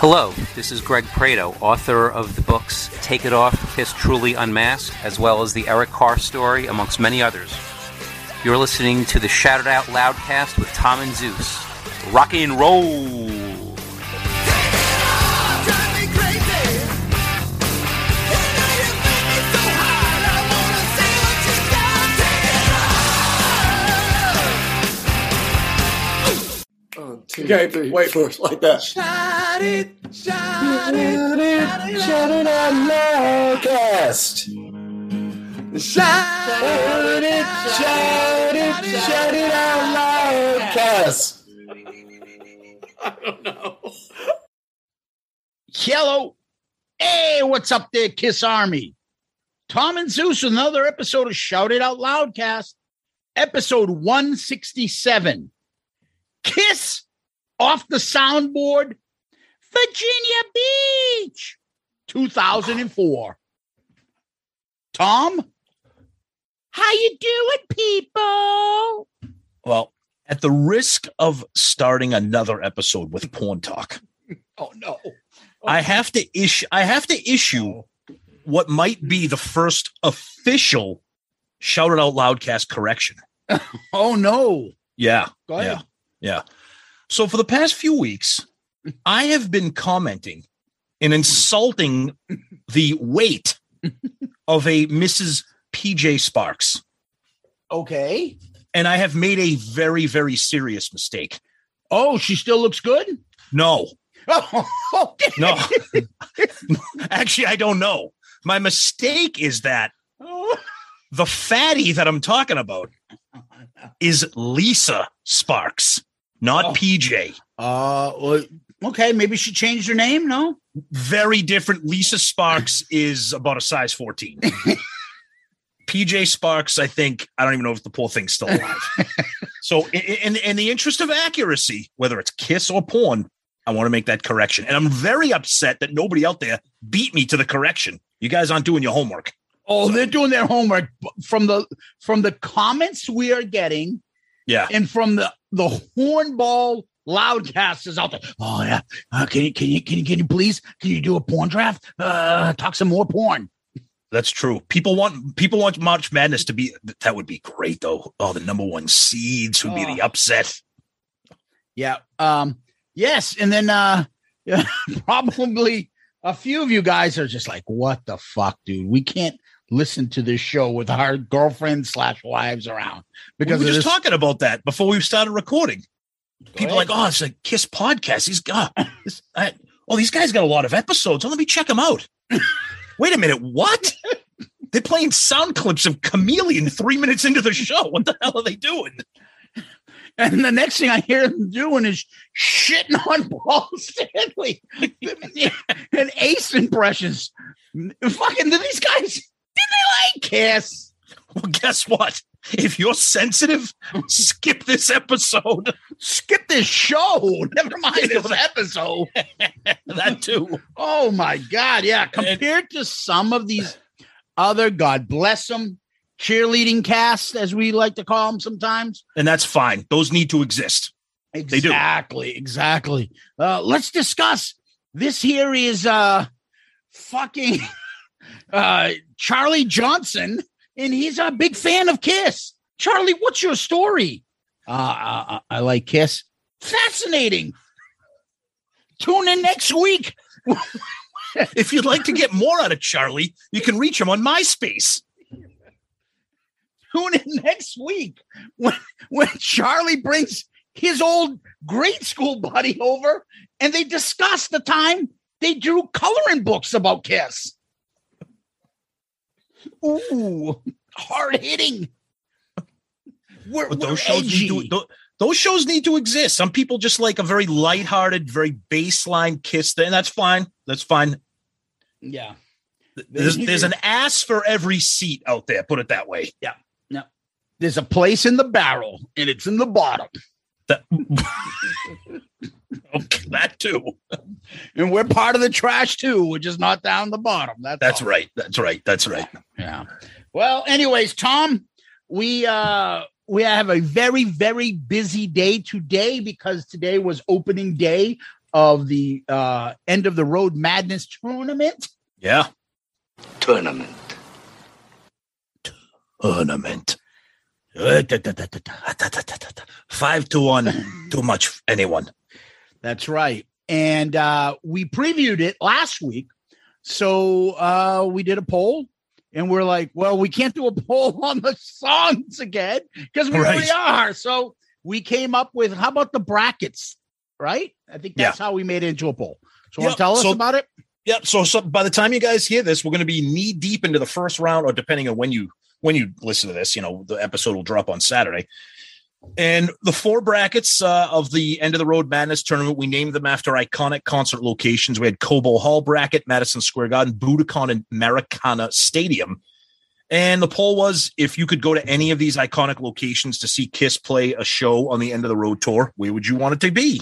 Hello, this is Greg Prato, author of the books Take It Off, Kiss Truly Unmasked, as well as the Eric Carr story, amongst many others. You're listening to the Shout It Out Loudcast with Tom and Zeus. Rock and roll! Two, Okay, three, wait. four, like that. Shout it, shout Shout it, it, shout it out loud, cast. Shout it, shout it, shout it out loud, cast. I don't know. Hello. Hey, what's up there, Kiss Army? Tom and Zeus with another episode of Shout It Out Loudcast, episode 167. Kiss off the soundboard, Virginia Beach, 2004. Tom, how you doing, people? Well, at the risk of starting another episode with porn talk, Oh no. I have to issue I have to issue what might be the first official shouted it out loudcast correction. Oh no. Yeah. Go ahead. Yeah. Yeah. So for the past few weeks, I have been commenting and insulting the weight of a Mrs. PJ Sparxx. Okay. And I have made a very, very serious mistake. Oh, she still looks good? No, Oh, okay. no. Actually, I don't know. My mistake is that the fatty that I'm talking about is Lisa Sparxx, not Oh. PJ. Uh, well, okay, maybe she changed her name. No, Very different. Lisa Sparxx is about a size 14. PJ Sparxx, I think, I don't even know if the poor thing's still alive. so, in, in, in the interest of accuracy, whether it's kiss or porn, I want to make that correction. And I'm very upset that nobody out there beat me to the correction. You guys aren't doing your homework. oh, they're doing their homework from the from the comments we are getting, Yeah. and from the the hornball loudcasters out there. Oh yeah, uh, can you can you can you can you please can you do a porn draft? Uh, talk some more porn. That's true. People want people want March Madness to be that would be great though. Oh, the number one seeds would be the Oh. upset. Yeah. Um. Yes, and then uh, probably a few of you guys are just like, "What the fuck, dude? We can't listen to this show with our girlfriends slash wives around because we were just this- talking about that before we started recording. People are like, oh, it's a Kiss podcast. He's got this. I, oh, these guys got a lot of episodes. Oh, let me check them out. Wait a minute, what? They're playing sound clips of Chameleon three minutes into the show. What the hell are they doing? And the next thing I hear them doing is shitting on Paul Stanley and Ace impressions. Fucking do these guys did they like Kiss? Well, guess what? If you're sensitive, skip this episode. Skip this show. Never mind this episode. that too. Oh my god, yeah. Compared to some of these other, God bless them, cheerleading casts, as we like to call them sometimes. And that's fine. Those need to exist. do. Exactly, exactly. Uh, let's discuss. This here is uh fucking uh Charlie Johnson, and he's a big fan of Kiss. Charlie, what's your story? Uh, I, I like Kiss. Fascinating. Tune in next week. If you'd like to get more out of Charlie, you can reach him on MySpace. Tune in next week when when Charlie brings his old grade school buddy over and they discuss the time they drew coloring books about Kiss. Ooh, hard hitting. We're, But we're those shows need to those shows need to exist. Some people just like a very lighthearted, very baseline kiss thing. That's fine. That's fine. yeah. There's, there's an ass for every seat out there. Put it that way. Yeah. No. There's a place in the barrel and it's in the bottom. That, okay, that too. And we're part of the trash too. We're just not down the bottom. That's, That's all. right. That's right. That's right. Yeah. Well, anyways, Tom, we uh we have a very very busy day today because today was opening day of the uh end of the road madness tournament. Yeah. Tournament. Ornament. Uh, Five to one. Too much. Anyone. That's right. And uh we previewed it last week. So uh we did a poll and we're like, well, we can't do a poll on the songs again because we Right. already are. So we came up with how about the brackets, right? I think that's how we made it into a poll. So Yep. tell us So- about it? Yep. So, so by the time you guys hear this, we're going to be knee deep into the first round, or depending on when you when you listen to this, you know, the episode will drop on Saturday. And the four brackets uh, of the end of the road madness tournament, we named them after iconic concert locations. We had Cobo Hall bracket, Madison Square Garden, Budokan, and Maracana Stadium. And the poll was if you could go to any of these iconic locations to see Kiss play a show on the end of the road tour, where would you want it to be?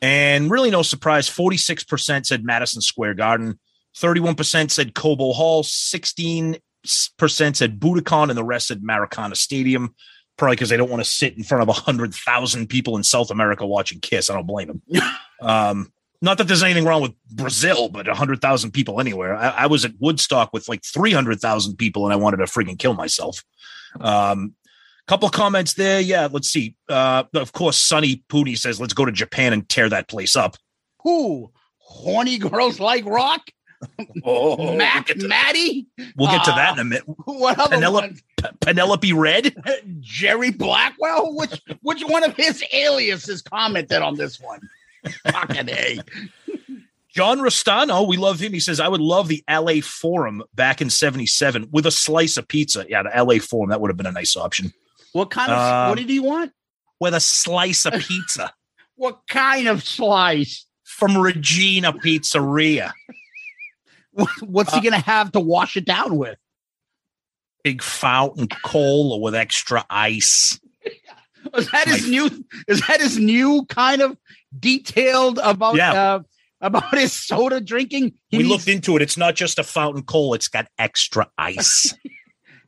And really, no surprise, 46% said Madison Square Garden, 31% said Cobo Hall, 16% said Budokan, and the rest said Maracana Stadium, probably because they don't want to sit in front of 100,000 people in South America watching Kiss. I don't blame them. um, not that there's anything wrong with Brazil, but 100,000 people anywhere. I, I was at Woodstock with like 300,000 people and I wanted to freaking kill myself. Um, couple comments there. Yeah, let's see. Uh, of course, Sonny Pooney says, let's go to Japan and tear that place up. Who? Horny girls like rock? Oh, Mac we'll Maddie? we'll get to that Uh, in a minute. What other Penelope- one? P- Penelope Red. Jerry Blackwell? Which which one of his aliases commented on this one? Fucking A. John Rostano, we love him. He says, I would love the LA Forum back in 77 with a slice of pizza. Yeah, the LA Forum, that would have been a nice option. What kind of Um, what did he want? With a slice of pizza What kind of slice? from Regina Pizzeria. What- What's he gonna have to wash it down with? Big fountain cola with extra ice. Is that his new? Is that his new kind of detailed about Yeah. uh, about his soda drinking? He we needs- looked into it. It's not just a fountain cola, it's got extra ice.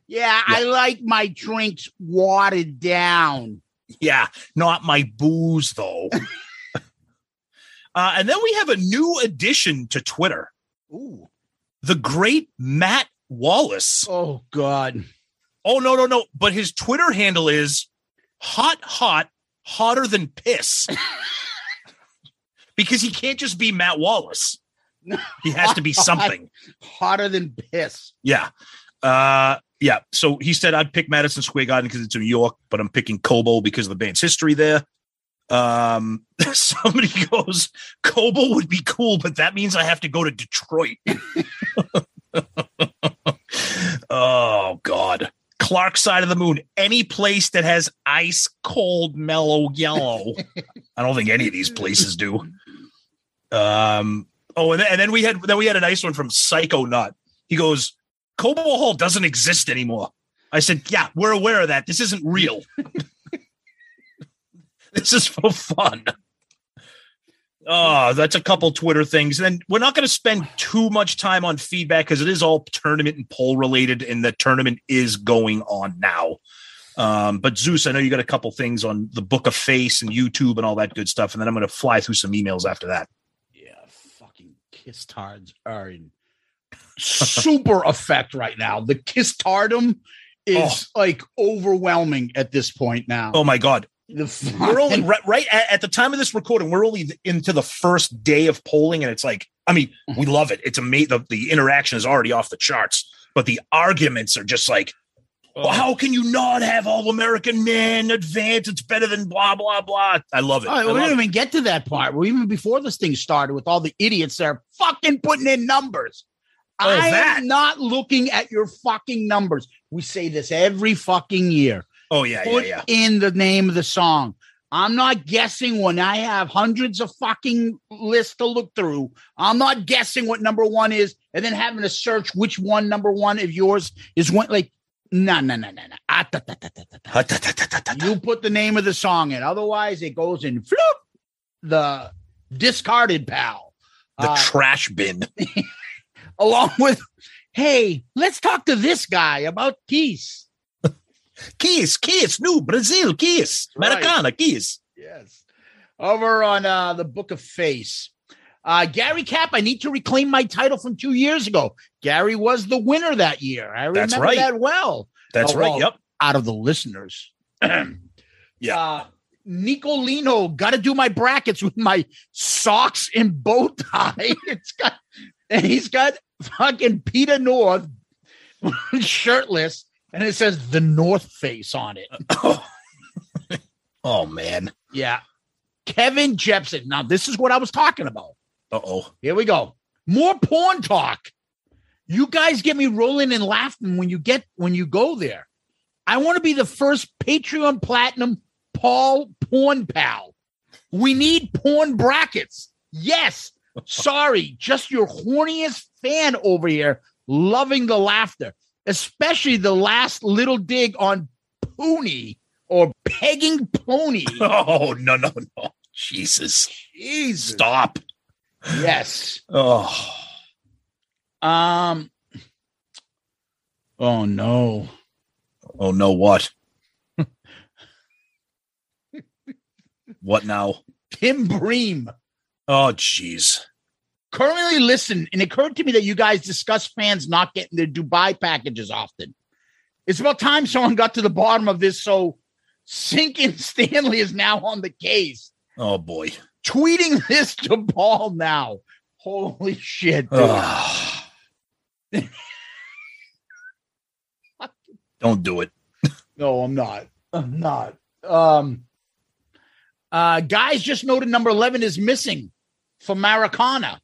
Yeah, I like my drinks watered down. yeah, not my booze, though. uh, and then we have a new addition to Twitter Ooh. the great Matt Wallace. Oh God. Oh, no, no, no. But his Twitter handle is hot, hot, hotter than piss. because he can't just be Matt Wallace. He has to be something. Hotter than piss. Yeah. Uh, yeah. So he said I'd pick Madison Square Garden because it's in New York, but I'm picking Cobo because of the band's history there. Um, somebody goes, Cobo would be cool, but that means I have to go to Detroit. Oh God. Clark side of the moon, any place that has ice cold mellow yellow. I don't think any of these places do. Um, oh, and then, and then we had then we had a nice one from Psycho Nut. He goes, Cobo Hall doesn't exist anymore. I said, Yeah, we're aware of that. This isn't real. this is for fun. Oh, that's a couple Twitter things. And then we're not going to spend too much time on feedback because it is all tournament and poll related, and the tournament is going on now. Um, but Zeus, I know you got a couple things on the Book of Face and YouTube and all that good stuff, and then I'm going to fly through some emails after that. Yeah, fucking kiss tards are in super effect right now. The kiss tardum is like overwhelming at this point now. Oh my God. The We're only right, right at, at the time of this recording. We're only into the first day of polling, and it's like, I mean, mm-hmm. we love it. It's amazing. The, the interaction is already off the charts, but the arguments are just like, well, oh. how can you not have all American men advance? It's better than blah blah blah. I love it. All I right, we love didn't it. even get to that part. Well, even before this thing started, with all the idiots that are fucking putting in numbers. Oh, I that. am not looking at your fucking numbers. We say this every fucking year. Oh yeah, yeah, Put yeah. in the name of the song. I'm not guessing when I have hundreds of fucking lists to look through. I'm not guessing what number one is and then having to search which one number one of yours is one. Like, no, no, no, no, no. You put the name of the song in. Otherwise, it goes in floop, the discarded pal. The Uh, trash bin. along with, hey, let's talk to this guy about Keys. Kiss, kiss, new Brazil, kiss, Right. Americana, kiss. Yes. Over on uh, the Book of Face. Uh, Gary Cap, I need to reclaim my title from two years ago. Gary was the winner that year. I That's remember right. that well. That's Oh, right. well, Yep. Out of the listeners. Yeah. Uh, Nicolino, got to do my brackets with my socks and bow tie. it's got, and he's got fucking Peter North shirtless, and it says the North Face on it. oh man. Yeah. Kevin Jepson. Now, this is what I was talking about. Uh oh. Here we go. More porn talk. You guys get me rolling and laughing when you get when you go there. I want to be the first Patreon Platinum Paul porn pal. We need porn brackets. Yes. Sorry, just your horniest fan over here, loving the laughter, especially the last little dig on Pony or pegging pony. Oh no no no. Jesus. Jesus. Stop. Yes. Oh. Um. Oh no. Oh no, what? what now? Tim Bream. Oh jeez. Currently listen, and it occurred to me that you guys discuss fans not getting their Dubai packages often. It's about time someone got to the bottom of this. So Sinkin Stanley is now on the case. Oh boy. Tweeting this to Paul now. Holy shit. Don't do it. No, I'm not. I'm not. Um uh guys just noted number 11 is missing for Maracana.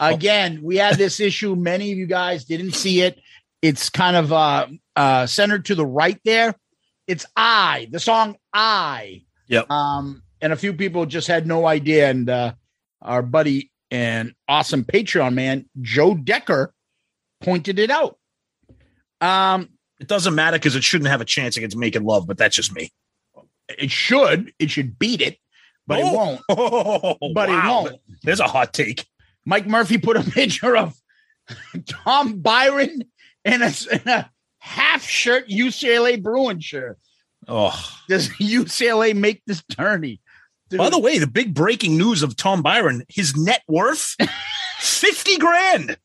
Again, we had this issue. Many of you guys didn't see it. It's kind of uh uh centered to the right there. It's I, the song I. Yep. Um, and a few people just had no idea. And uh our buddy and awesome Patreon man, Joe Decker, pointed it out. Um, It doesn't matter because it shouldn't have a chance against making love, but that's just me. it should, it should beat it, but it Oh. won't. Oh, But it won't. There's a hot take. Mike Murphy put a picture of Tom Byron in a, in a half shirt UCLA Bruin shirt. Oh. Does UCLA make this tourney? Dude, By the way, the big breaking news of Tom Byron, his net worth 50 grand.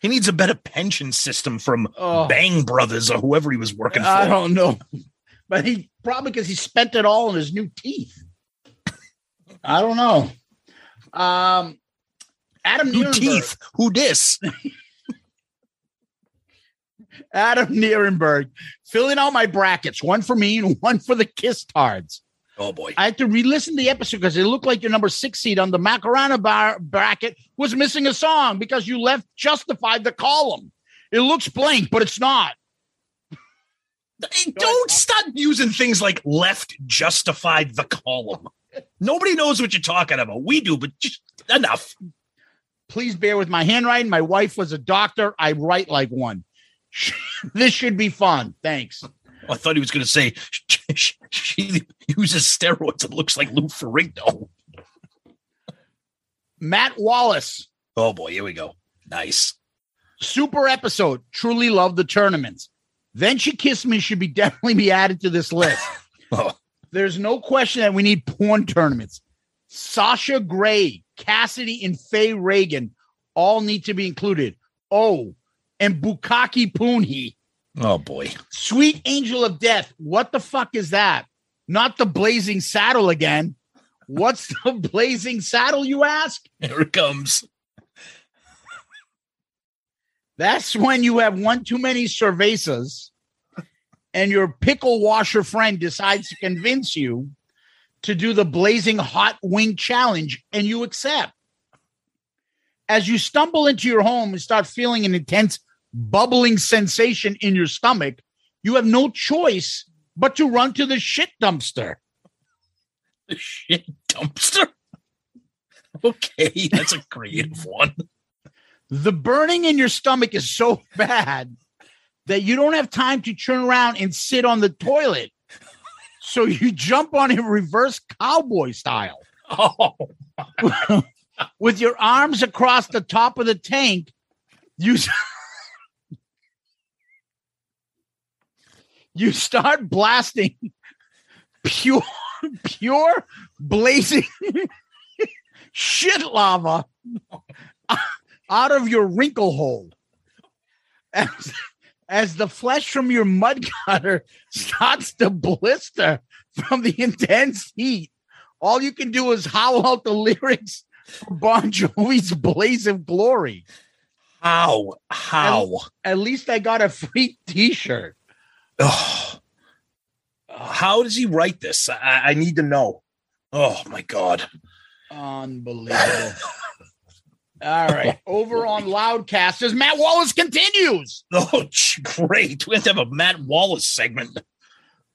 he needs a better pension system from oh, Bang Brothers or whoever he was working for. I don't know, but he probably because he spent it all on his new teeth. I don't know. Um, Adam New Nierenberg- teeth. Who dis? Adam Nierenberg filling out my brackets, one for me and one for the Kiss Tards. Oh boy. I had to re-listen to the episode because it looked like your number six seed on the Macarena bar bracket was missing a song because you left justified the column. It looks blank, but it's not. Eh, hey, Don't stop using things like left justified the column. Nobody knows what you're talking about. We do, but just enough. Please bear with my handwriting. My wife was a doctor. I write like one. this should be fun. Thanks. I thought he was going to say she, she uses steroids and looks like Lou Ferrigno. Matt Wallace, Oh boy, here we go. Nice. super episode. Truly love the tournaments. Then she kissed me should be definitely be added to this list. Oh. There's no question that we need porn tournaments. Sasha Grey, Cassidy, and Faye Reagan all need to be included. Oh, and Bukaki Poonhi. Oh boy. Sweet Angel of Death. What the fuck is that? Not the Blazing Saddle again. What's the Blazing Saddle, you ask? Here it comes. That's when you have one too many cervezas and your pickle washer friend decides to convince you to do the blazing hot wing challenge and you accept. As you stumble into your home and start feeling an intense bubbling sensation in your stomach, you have no choice but to run to the shit dumpster. The shit dumpster. Okay, that's a creative one. The burning in your stomach is so bad that you don't have time to turn around and sit on the toilet. So you jump on it reverse cowboy style. Oh, With your arms across the top of the tank, you you start blasting pure pure blazing shit lava out of your wrinkle hole. As, as the flesh from your mud cutter starts to blister from the intense heat, all you can do is howl out the lyrics for Bon Jovi's Blaze of Glory. how? How? At least I got a free t shirt. Oh. How does he write this? I, I need to know. Oh my god. Unbelievable. All right. Over on Loudcast as Matt Wallace continues. Oh, great. We have to have a Matt Wallace segment.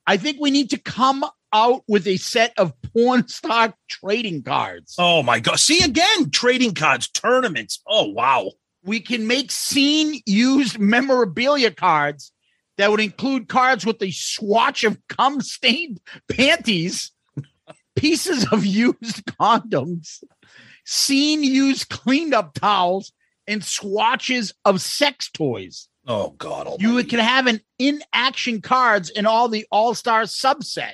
I think we need to come out with a set of porn stock trading cards. Oh my god. See again, trading cards, tournaments. Oh wow. We can make scene used memorabilia cards that would include cards with a swatch of cum stained panties, pieces of used condoms, scene used cleaned up towels, and swatches of sex toys. Oh god. You almighty. can have an in action cards in all the All Star subset.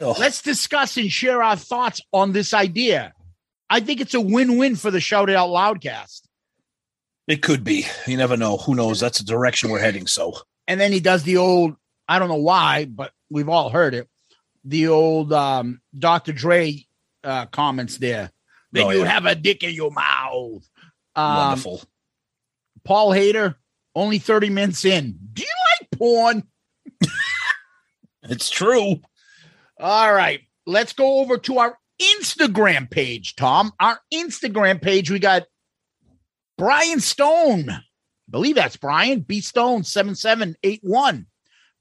Oh, Let's discuss and share our thoughts on this idea. I think it's a win win for the Shout It Out Loudcast. it could be. You never know. Who knows? That's the direction we're heading. So And then he does the old, I don't know why, but we've all heard it. The old um, Dr. Dre uh, comments there. Then Oh, you yeah. have a dick in your mouth. Um, wonderful. Paul Hader, only 30 minutes in. Do you like porn? It's true. All right, let's go over to our Instagram page, Tom. Our Instagram page, we got Brian Stone. I believe that's Brian B Stone 7781.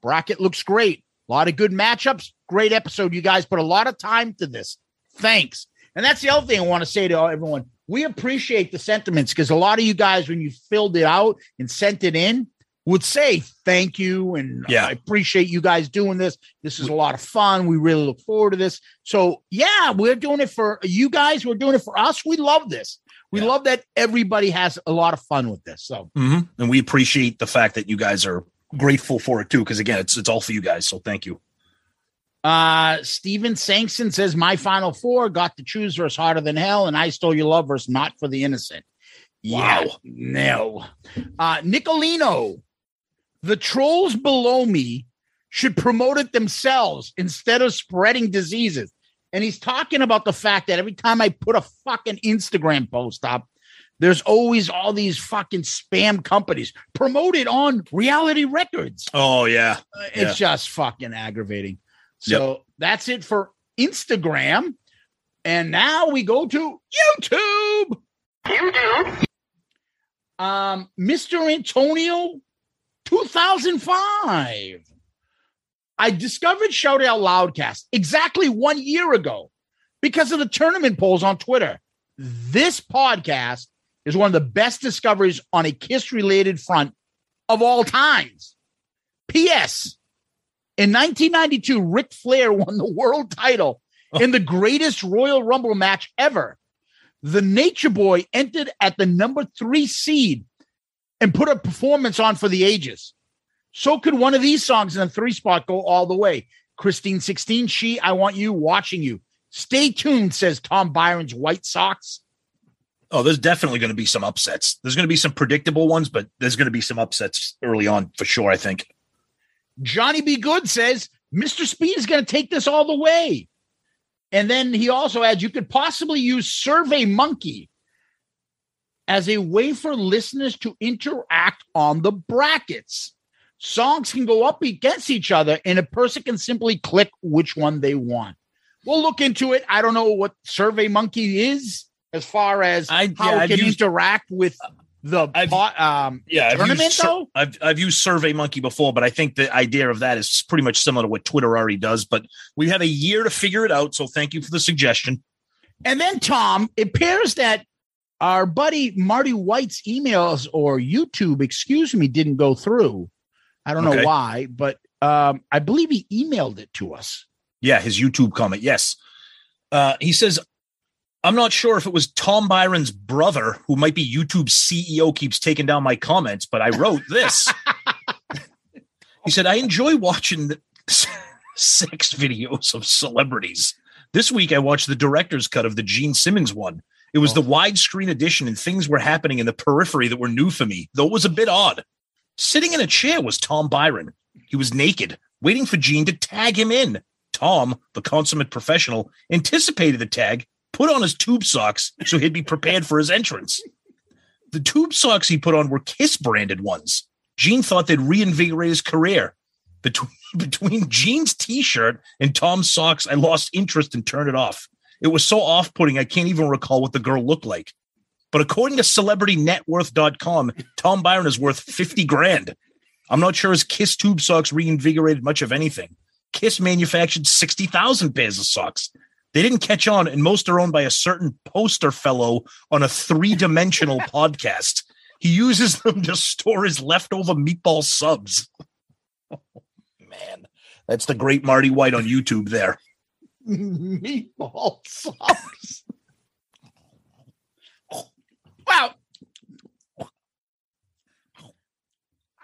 Bracket looks great. A lot of good matchups. Great episode. You guys put a lot of time to this. Thanks. And that's the other thing I want to say to everyone. We appreciate the sentiments because a lot of you guys, when you filled it out and sent it in, would say thank you and Yeah. I appreciate you guys doing this. This is a lot of fun. We really look forward to this. So yeah, we're doing it for you guys. We're doing it for us. We love this. We Yeah. love that everybody has a lot of fun with this. So Mhm. And we appreciate the fact that you guys are grateful for it too. Because again, it's it's all for you guys. So thank you. Uh Steven Sankson says my final four got to choose versus hotter than hell, and I stole your love versus not for the innocent. Yeah, Wow. no. Uh Nicolino, the trolls below me should promote it themselves instead of spreading diseases. And he's talking about the fact that every time I put a fucking Instagram post up, there's always all these fucking spam companies promoted on reality records. Oh yeah. Uh, Yeah. It's just fucking aggravating. So that's it for Instagram. And now we go to YouTube. YouTube. Um, Mr. Antonio 2005. I discovered Shout Out Loudcast exactly one year ago because of the tournament polls on Twitter. This podcast is one of the best discoveries on a Kiss related front of all times. P.S. In 1992, Ric Flair won the world title oh. in the greatest Royal Rumble match ever. The Nature Boy entered at the number three seed and put a performance on for the ages. So could one of these songs in the three spot go all the way. Christine 16, She, I Want You, Watching You. Stay tuned, says Tom Byron's White Sox. Oh, there's definitely going to be some upsets. There's going to be some predictable ones, but there's going to be some upsets early on for sure. I think. Johnny B. Good says Mr. Speed is going to take this all the way. And then he also adds you could possibly use Survey Monkey as a way for listeners to interact on the brackets. Songs can go up against each other, and a person can simply click which one they want. We'll look into it. I don't know what Survey Monkey is as far as I- how yeah, it can interact with the I've- pot, um, Yeah, I've tournament, used, though? I've I've used Survey Monkey before, but I think the idea of that is pretty much similar to what Twitter already does. But we have a year to figure it out, so thank you for the suggestion. And then, Tom, it appears that our buddy Marty White's emails or YouTube, excuse me, didn't go through. I don't know why, but um, I believe he emailed it to us. Yeah, his YouTube comment. Yes. Uh, he says, I'm not sure if it was Tom Byron's brother, who might be YouTube's CEO, keeps taking down my comments, but I wrote this. he said, I enjoy watching the sex videos of celebrities. This week, I watched the director's cut of the Gene Simmons one. It was oh. the widescreen edition, and things were happening in the periphery that were new for me, though it was a bit odd. Sitting in a chair was Tom Byron. He was naked, waiting for Gene to tag him in. Tom, the consummate professional, anticipated the tag, put on his tube socks so he'd be prepared for his entrance. The tube socks he put on were Kiss branded ones. Gene thought they'd reinvigorate his career. Between, between Gene's t shirt and Tom's socks, I lost interest and turned it off. It was so off putting, I can't even recall what the girl looked like. But according to celebritynetworth.com, Tom Byron is worth 50 grand. I'm not sure his Kiss tube socks reinvigorated much of anything. Kiss manufactured 60,000 pairs of socks. They didn't catch on, and most are owned by a certain poster fellow on a three dimensional podcast. He uses them to store his leftover meatball subs. Man, that's the great Marty White on YouTube there. Meatball sauce. well, I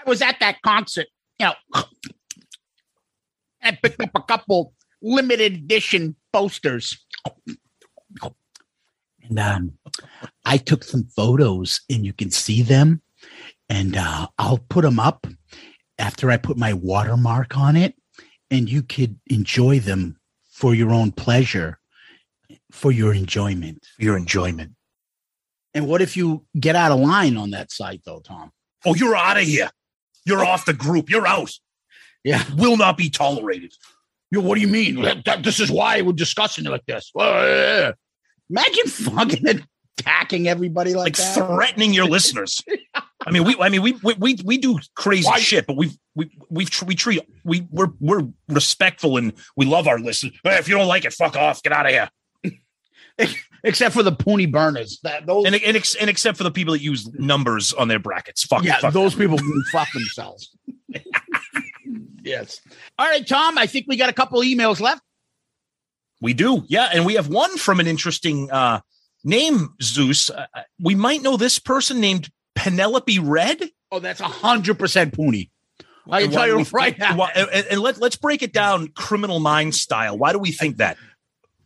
was at that concert, you know, I picked up a couple limited edition posters. And um, I took some photos, and you can see them. And uh, I'll put them up after I put my watermark on it, and you could enjoy them for your own pleasure, for your enjoyment. Your enjoyment. And what if you get out of line on that site, though, Tom? Oh, you're out of here. You're off the group. You're out. Yeah. Will not be tolerated. Yo, what do you mean? This is why we're discussing it like this. Uh, Imagine fucking attacking everybody like, Like that. threatening your listeners. I mean, we. I mean, we we we, we do crazy Why- shit, but we've, we we've we treat we we're we're respectful and we love our listeners. Hey, if you don't like it, fuck off. Get out of here. Except for the pony burners. That those And and, ex, and except for the people that use numbers on their brackets. Fuck. yeah, fuck those people can fuck themselves. Yes. All right, Tom. I think we got a couple emails left. We do. Yeah. And we have one from an interesting uh, name, Zeus. Uh, we might know this person named Penelope Red. Oh, that's a hundred percent pony. I can Why tell you right now. why- and, and let, let's break it down criminal mind style. Why do we think that?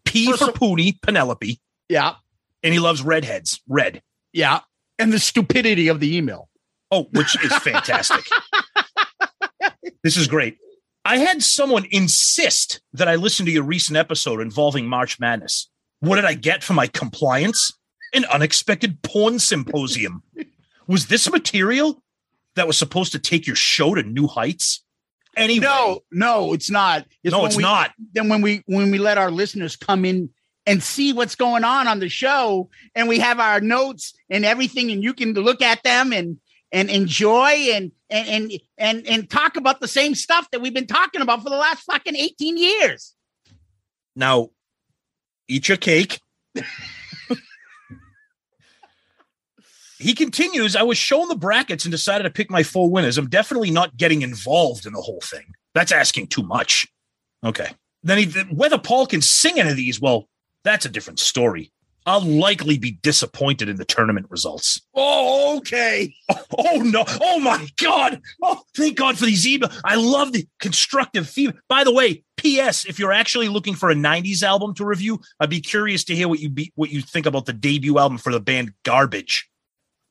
P First for of- Poonie, Penelope, Yeah, and he loves redheads. Red. yeah. And the stupidity of the email. Oh, which is fantastic. this is great. I had someone insist that I listen to your recent episode involving March Madness. What did I get for my compliance? An unexpected porn symposium. Was this material that was supposed to take your show to new heights? Anyway, No, no, it's not. no, it's we- not. Then when we when we let our listeners come in and see what's going on on the show, and we have our notes and everything, and you can look at them and and enjoy and and and and, and talk about the same stuff that we've been talking about for the last fucking eighteen years. Now, eat your cake. he continues, I was shown the brackets and decided to pick my four winners. I'm definitely not getting involved in the whole thing. That's asking too much. Okay. Then he, whether Paul can sing any of these, well, that's a different story. I'll likely be disappointed in the tournament results. Oh, okay. Oh no! Oh my God! Oh, thank God for these emails. I love the constructive feedback. By the way, P.S. If you're actually looking for a '90s album to review, I'd be curious to hear what you be what you think about the debut album for the band Garbage.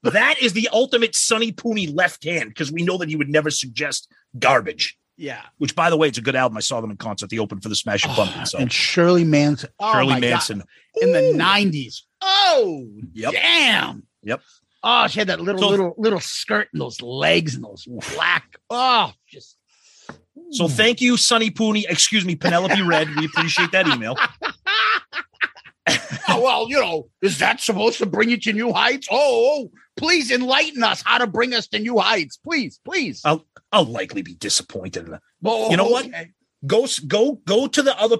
That is the ultimate Sonny Pooney left hand because we know that he would never suggest garbage. Yeah. which by the way, it's a good album. I saw them in concert. They opened for the Smashing oh, Pumpkins. So And Shirley Manson. Oh Shirley. Manson. in the nineties. Oh, Yep. damn. Yep. Oh, she had that little, So- little, little skirt and those legs and those black. Oh, just. So thank you, Sunny Pooney. Excuse me, Penelope Red. We appreciate that email. oh, well, you know, is that supposed to bring you to new heights? Oh, oh, please enlighten us how to bring us to new heights. Please, please. I'll I'll likely be disappointed. in that. Oh, you know what? Go go go to the other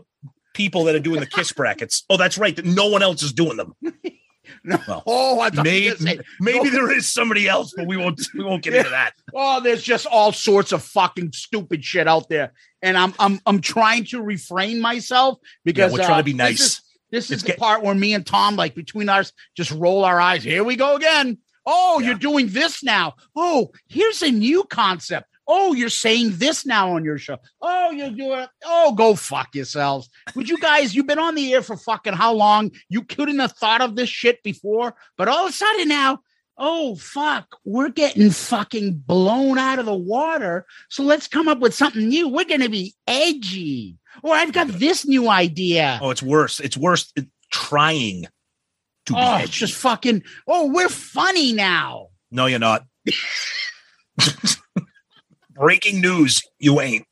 people that are doing the kiss brackets. Oh, that's right. That no one else is doing them. No. Well, oh, I thought Maybe, say, maybe no. there is somebody else, but we won't we won't get into that. Oh, there's just all sorts of fucking stupid shit out there, and I'm I'm I'm trying to refrain myself because we're trying to uh, be this nice. is- This is, the get- part where me and Tom, like between us, just roll our eyes. Here we go again. Oh, Yeah. you're doing this now. Oh, here's a new concept. Oh, you're saying this now on your show. Oh, you're doing. Oh, go fuck yourselves. Would you guys? You've been on the air for fucking how long? You couldn't have thought of this shit before, but all of a sudden now, oh fuck, we're getting fucking blown out of the water. So let's come up with something new. We're gonna be edgy. Or I've got this new idea. Oh, it's worse. It's worse trying to be Oh, edgy. it's just fucking. Oh, we're funny now. No, you're not. Breaking news, you ain't.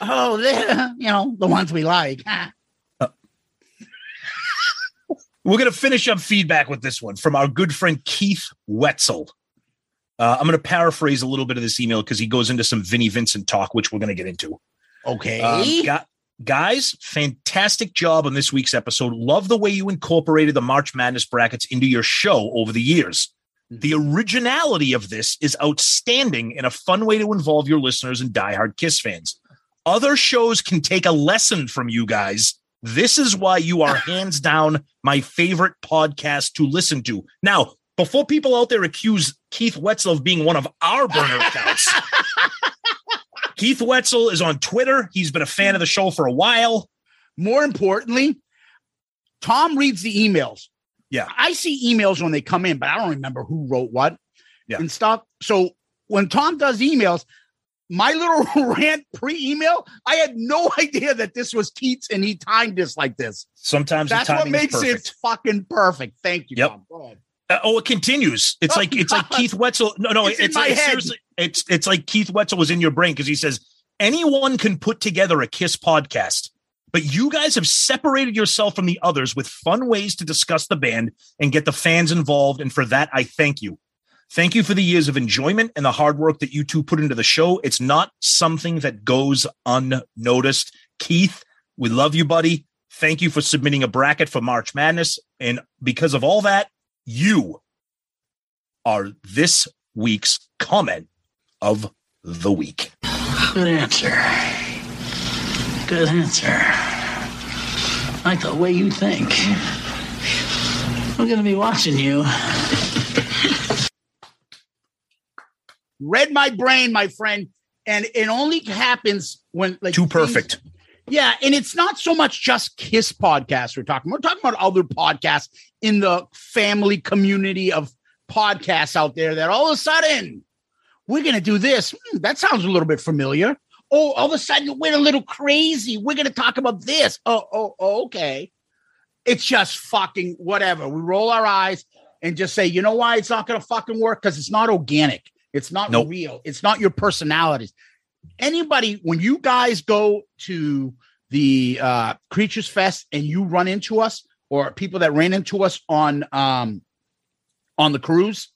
Oh, you know the ones we like. Ah. We're going to finish up feedback with this one from our good friend Keith Wetzel. Uh, I'm going to paraphrase a little bit of this email because he goes into some Vinnie Vincent talk, which we're going to get into. Okay. Um, gu- guys, fantastic job on this week's episode. Love the way you incorporated the March Madness brackets into your show over the years. The originality of this is outstanding and a fun way to involve your listeners and diehard Kiss fans. Other shows can take a lesson from you guys. This is why you are hands down my favorite podcast to listen to. Now, before people out there accuse Keith Wetzel of being one of our burner accounts, Keith Wetzel is on Twitter. He's been a fan of the show for a while. More importantly, Tom reads the emails. Yeah. I see emails when they come in, but I don't remember who wrote what Yeah. and stuff. So when Tom does emails, my little rant pre-email, I had no idea that this was Keats and he timed this like this. Sometimes That's what makes it fucking perfect. Thank you, Yep. Tom. Go ahead. Uh, oh, it continues. It's Oh, like it's like Keith Wetzel. No, no, It's it's, in my it's head. seriously. It's it's like Keith Wetzel was in your brain because he says anyone can put together a Kiss podcast, but you guys have separated yourself from the others with fun ways to discuss the band and get the fans involved. And for that, I thank you. Thank you for the years of enjoyment and the hard work that you two put into the show. It's not something that goes unnoticed. Keith, we love you, buddy. Thank you for submitting a bracket for March Madness. And because of all that, you are this week's comment of the week. Good answer. Good answer. I like the way you think. I'm gonna be watching you. Read my brain, my friend. And it only happens when like Too things- perfect. Yeah, and it's not so much just Kiss podcasts we're talking. We're talking about other podcasts in the family community of podcasts out there that all of a sudden we're going to do this. Hmm, that sounds a little bit familiar. Oh, all of a sudden we're a little crazy. We're going to talk about this. Oh, oh, oh, okay. It's just fucking whatever. We roll our eyes and just say, you know why it's not going to fucking work? Because it's not organic. It's not Nope. real. It's not your personalities anybody when you guys go to the uh creatures fest and you run into us or people that ran into us on um on the cruise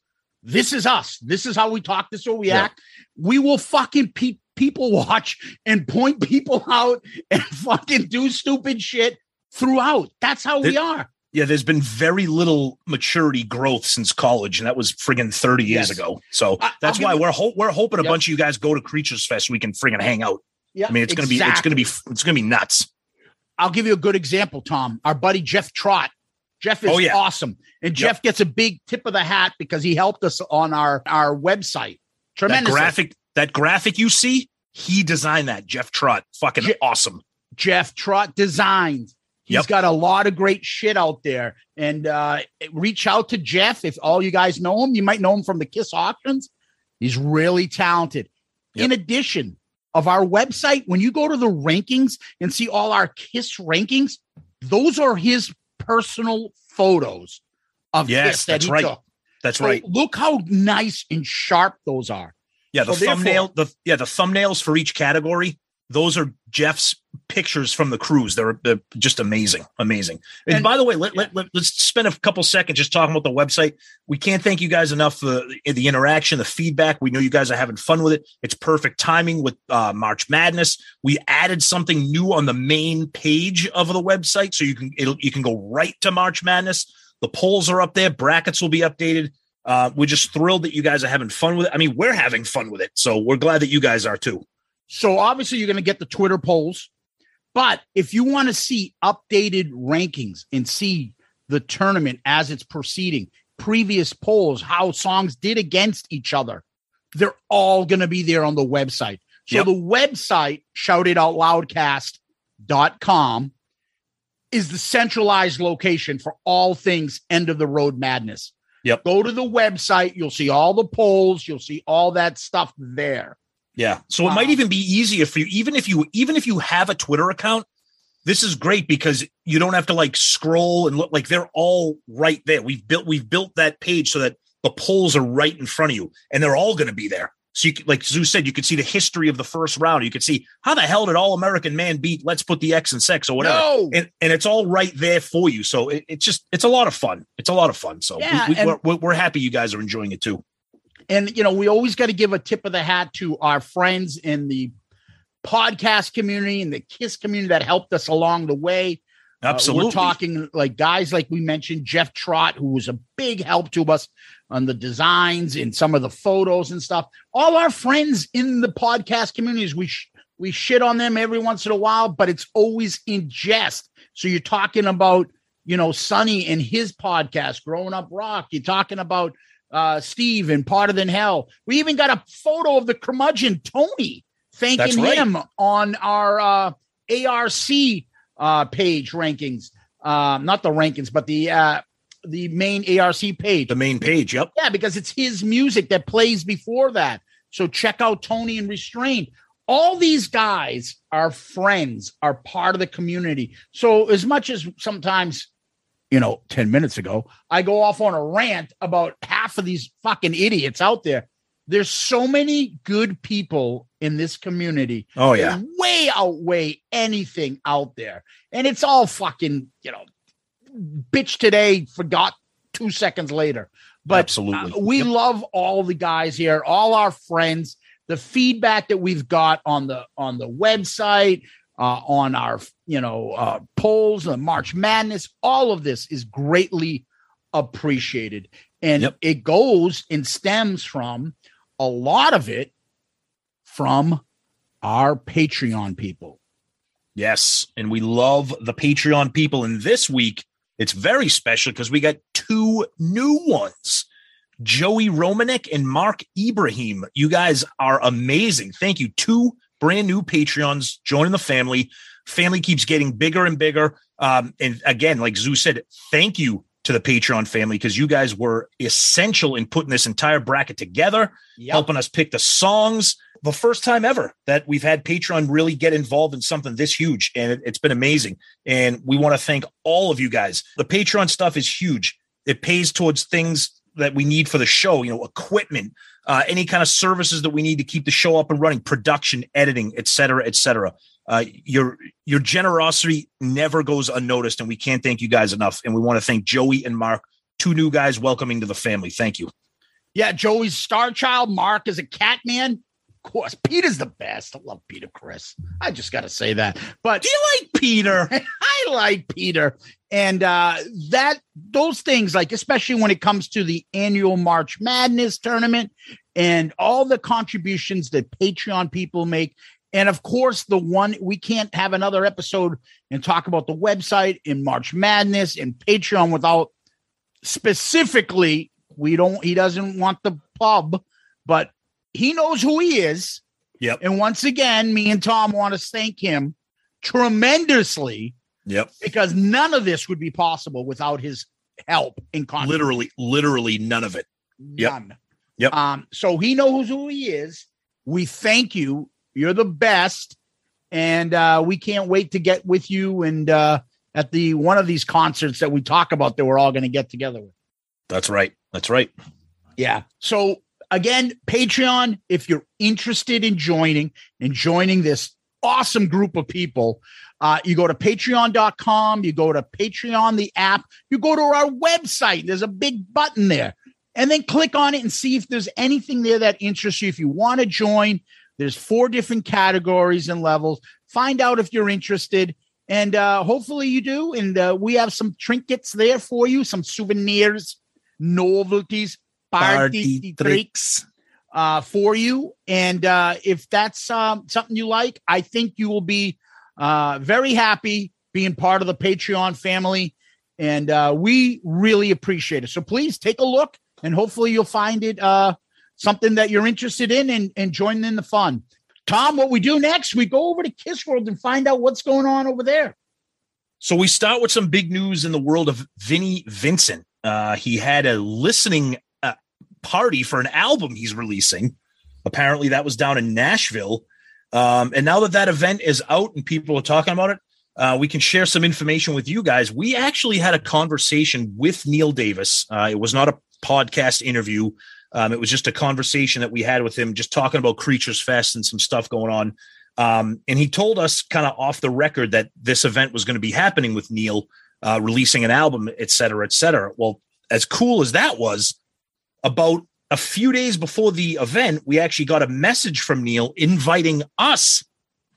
this is us this is how we talk this is how we Yeah. act we will fucking pe- people watch and point people out and fucking do stupid shit throughout that's how we are Yeah, there's been very little maturity growth since college, and that was friggin' 30 years ago. So I- that's why we're ho- we're hoping a Yep. bunch of you guys go to Creatures Fest. We can friggin' hang out. yeah I mean, it's gonna be it's gonna be it's gonna be nuts. I'll give you a good example, Tom. Our buddy Jeff Trott. Jeff is Oh, yeah. awesome. And Jeff gets a big tip of the hat because he helped us on our, our website. That Tremendous. graphic that graphic you see, he designed that. Jeff Trott, fucking Je- awesome. Jeff Trott designs. He's Yep. got a lot of great shit out there. And uh, reach out to Jeff if all you guys know him. You might know him from the Kiss auctions. He's really talented. In addition, of our website, when you go to the rankings and see all our Kiss rankings, those are his personal photos of Yes, Kiss that that's he right. took. That's So right. Look how nice and sharp those are. Yeah, the So thumbnail, the yeah, the thumbnails for each category. Those are Jeff's pictures from the cruise. They're, they're just amazing, amazing. And, And- by the way, let, let, let, us spend a couple seconds just talking about the website. We can't thank you guys enough for the, the interaction, the feedback. We know you guys are having fun with it. It's perfect timing with uh, March Madness. We added something new on the main page of the website, so you can it'll, you can go right to March Madness. The polls are up there. Brackets will be updated. Uh, we're just thrilled that you guys are having fun with it. I mean, we're having fun with it, so we're glad that you guys are too. So obviously you're going to get the Twitter polls, but if you want to see updated rankings and see the tournament as it's proceeding, previous polls, how songs did against each other, they're all going to be there on the website. So Yep. the website shoutitoutloudcast.com is the centralized location for all things end of the road madness. Yep. Go to the website, you'll see all the polls, you'll see all that stuff there. Yeah. So it might even be easier for you, even if you even if you have a Twitter account. This is great because you don't have to like scroll and look like they're all right there. We've built we've built that page so that the polls are right in front of you, and they're all going to be there. So you could, like Zeus said, you could see the history of the first round. You could see how the hell did All American Man beat Let's Put the X in Sex or whatever, No. and and it's all right there for you. So it, it's just it's a lot of fun. It's a lot of fun. So Yeah, we, we, and- we're, we're- we're happy you guys are enjoying it too. and you know we always got to give a tip of the hat to our friends in the podcast community and the kiss community that helped us along the way Uh, Absolutely. we're talking like guys like we mentioned Jeff Trott who was a big help to us on the designs in some of the photos and stuff all our friends in the podcast communities we sh- we shit on them every once in a while but it's always in jest so you're talking about you know sonny and his podcast growing up rock you're talking about uh, Steve and Hotter Than Hell. We even got a photo of the curmudgeon Tony thanking right. him on our uh, ARC uh, page rankings. Um, not the rankings, but the uh, the main ARC page. the main page. Yep. Yeah, because it's his music that plays before that. So check out Tony and Restrained. All these guys are friends, are part of the community. So as much as sometimes, you know, 10 minutes ago, I go off on a rant about half of these fucking idiots out there. There's so many good people in this community Oh yeah. way outweigh anything out there. And it's all fucking, you know, bitch today, forgot two seconds later. But Absolutely. uh, we Yep. love all the guys here, all our friends, the feedback that we've got on the on the website, uh, on our you know uh, polls, the March Madness, all of this is greatly appreciated, and Yep. it goes and stems from a lot of it from our Patreon people. Yes, and we love the Patreon people. And this week, it's very special because we got two new ones. Joey Romanek and Mark Ibrahim. You guys are amazing. Thank you. Two brand new Patreons joining the family. Family keeps getting bigger and bigger. Um, and again, like Zoo said, thank you to the Patreon family because you guys were essential in putting this entire bracket together helping us pick the songs. The first time ever that we've had Patreon really get involved in something this huge, and it, it's been amazing. And we want to thank all of you guys. The Patreon stuff is huge. It pays towards things that we need for the show, you know, equipment, uh, any kind of services that we need to keep the show up and running, production, editing, et cetera, et cetera. Uh, your your generosity never goes unnoticed, and we can't thank you guys enough. And we want to thank Joey and Mark, two new guys welcoming to the family. Thank you. Yeah, Joey's star child. Mark is a cat man. Of course, Peter's the best. I love Peter Chris. I just got to say that. But Do you like Peter? I like Peter. And uh that those things, like especially when it comes to the annual March Madness tournament and all the contributions that Patreon people make. And of course, the one we can't have another episode and talk about the website in March Madness and Patreon without specifically, we don't he doesn't want the pub, but he knows who he is. Yep. And once again, me and Tom want to thank him tremendously Yep. because none of this would be possible without his help in. Literally, literally none of it. Yep. None. Yep. Um, so he knows who he is. We thank you. You're the best. And uh, we can't wait to get with you and uh, at the one of these concerts that we talk about that we're all going to get together with. That's right. That's right. Yeah. So again, Patreon, if you're interested in joining and joining this awesome group of people, uh, you go to patreon.com, you go to Patreon, the app, you go to our website. There's a big button there. And then click on it and see if there's anything there that interests you. If you want to join, there's four different categories and levels. Find out if you're interested. And uh, hopefully you do. And uh, we have some trinkets there for you, some souvenirs, novelties, party, tricks uh, for you. And uh, if that's um, something you like, I think you will be uh, very happy being part of the Patreon family. And uh, we really appreciate it. So please take a look and hopefully you'll find it uh, something that you're interested in and, and join in the fun. Tom, what we do next, we go over to Kiss World and find out what's going on over there. So we start with some big news in the world of Vinnie Vincent. Uh, he had a listening uh, party for an album he's releasing. Apparently, that was down in Nashville. Um, and now that that event is out and people are talking about it, uh, we can share some information with you guys. We actually had a conversation with Neil Davis. Uh, it was not a podcast interview. Um, it was just a conversation that we had with him, just talking about Creatures Fest and some stuff going on. Um, and he told us kind of off the record that this event was going to be happening with Neil uh, releasing an album, et cetera, et cetera. Well, as cool as that was, about a few days before the event, we actually got a message from Neil inviting us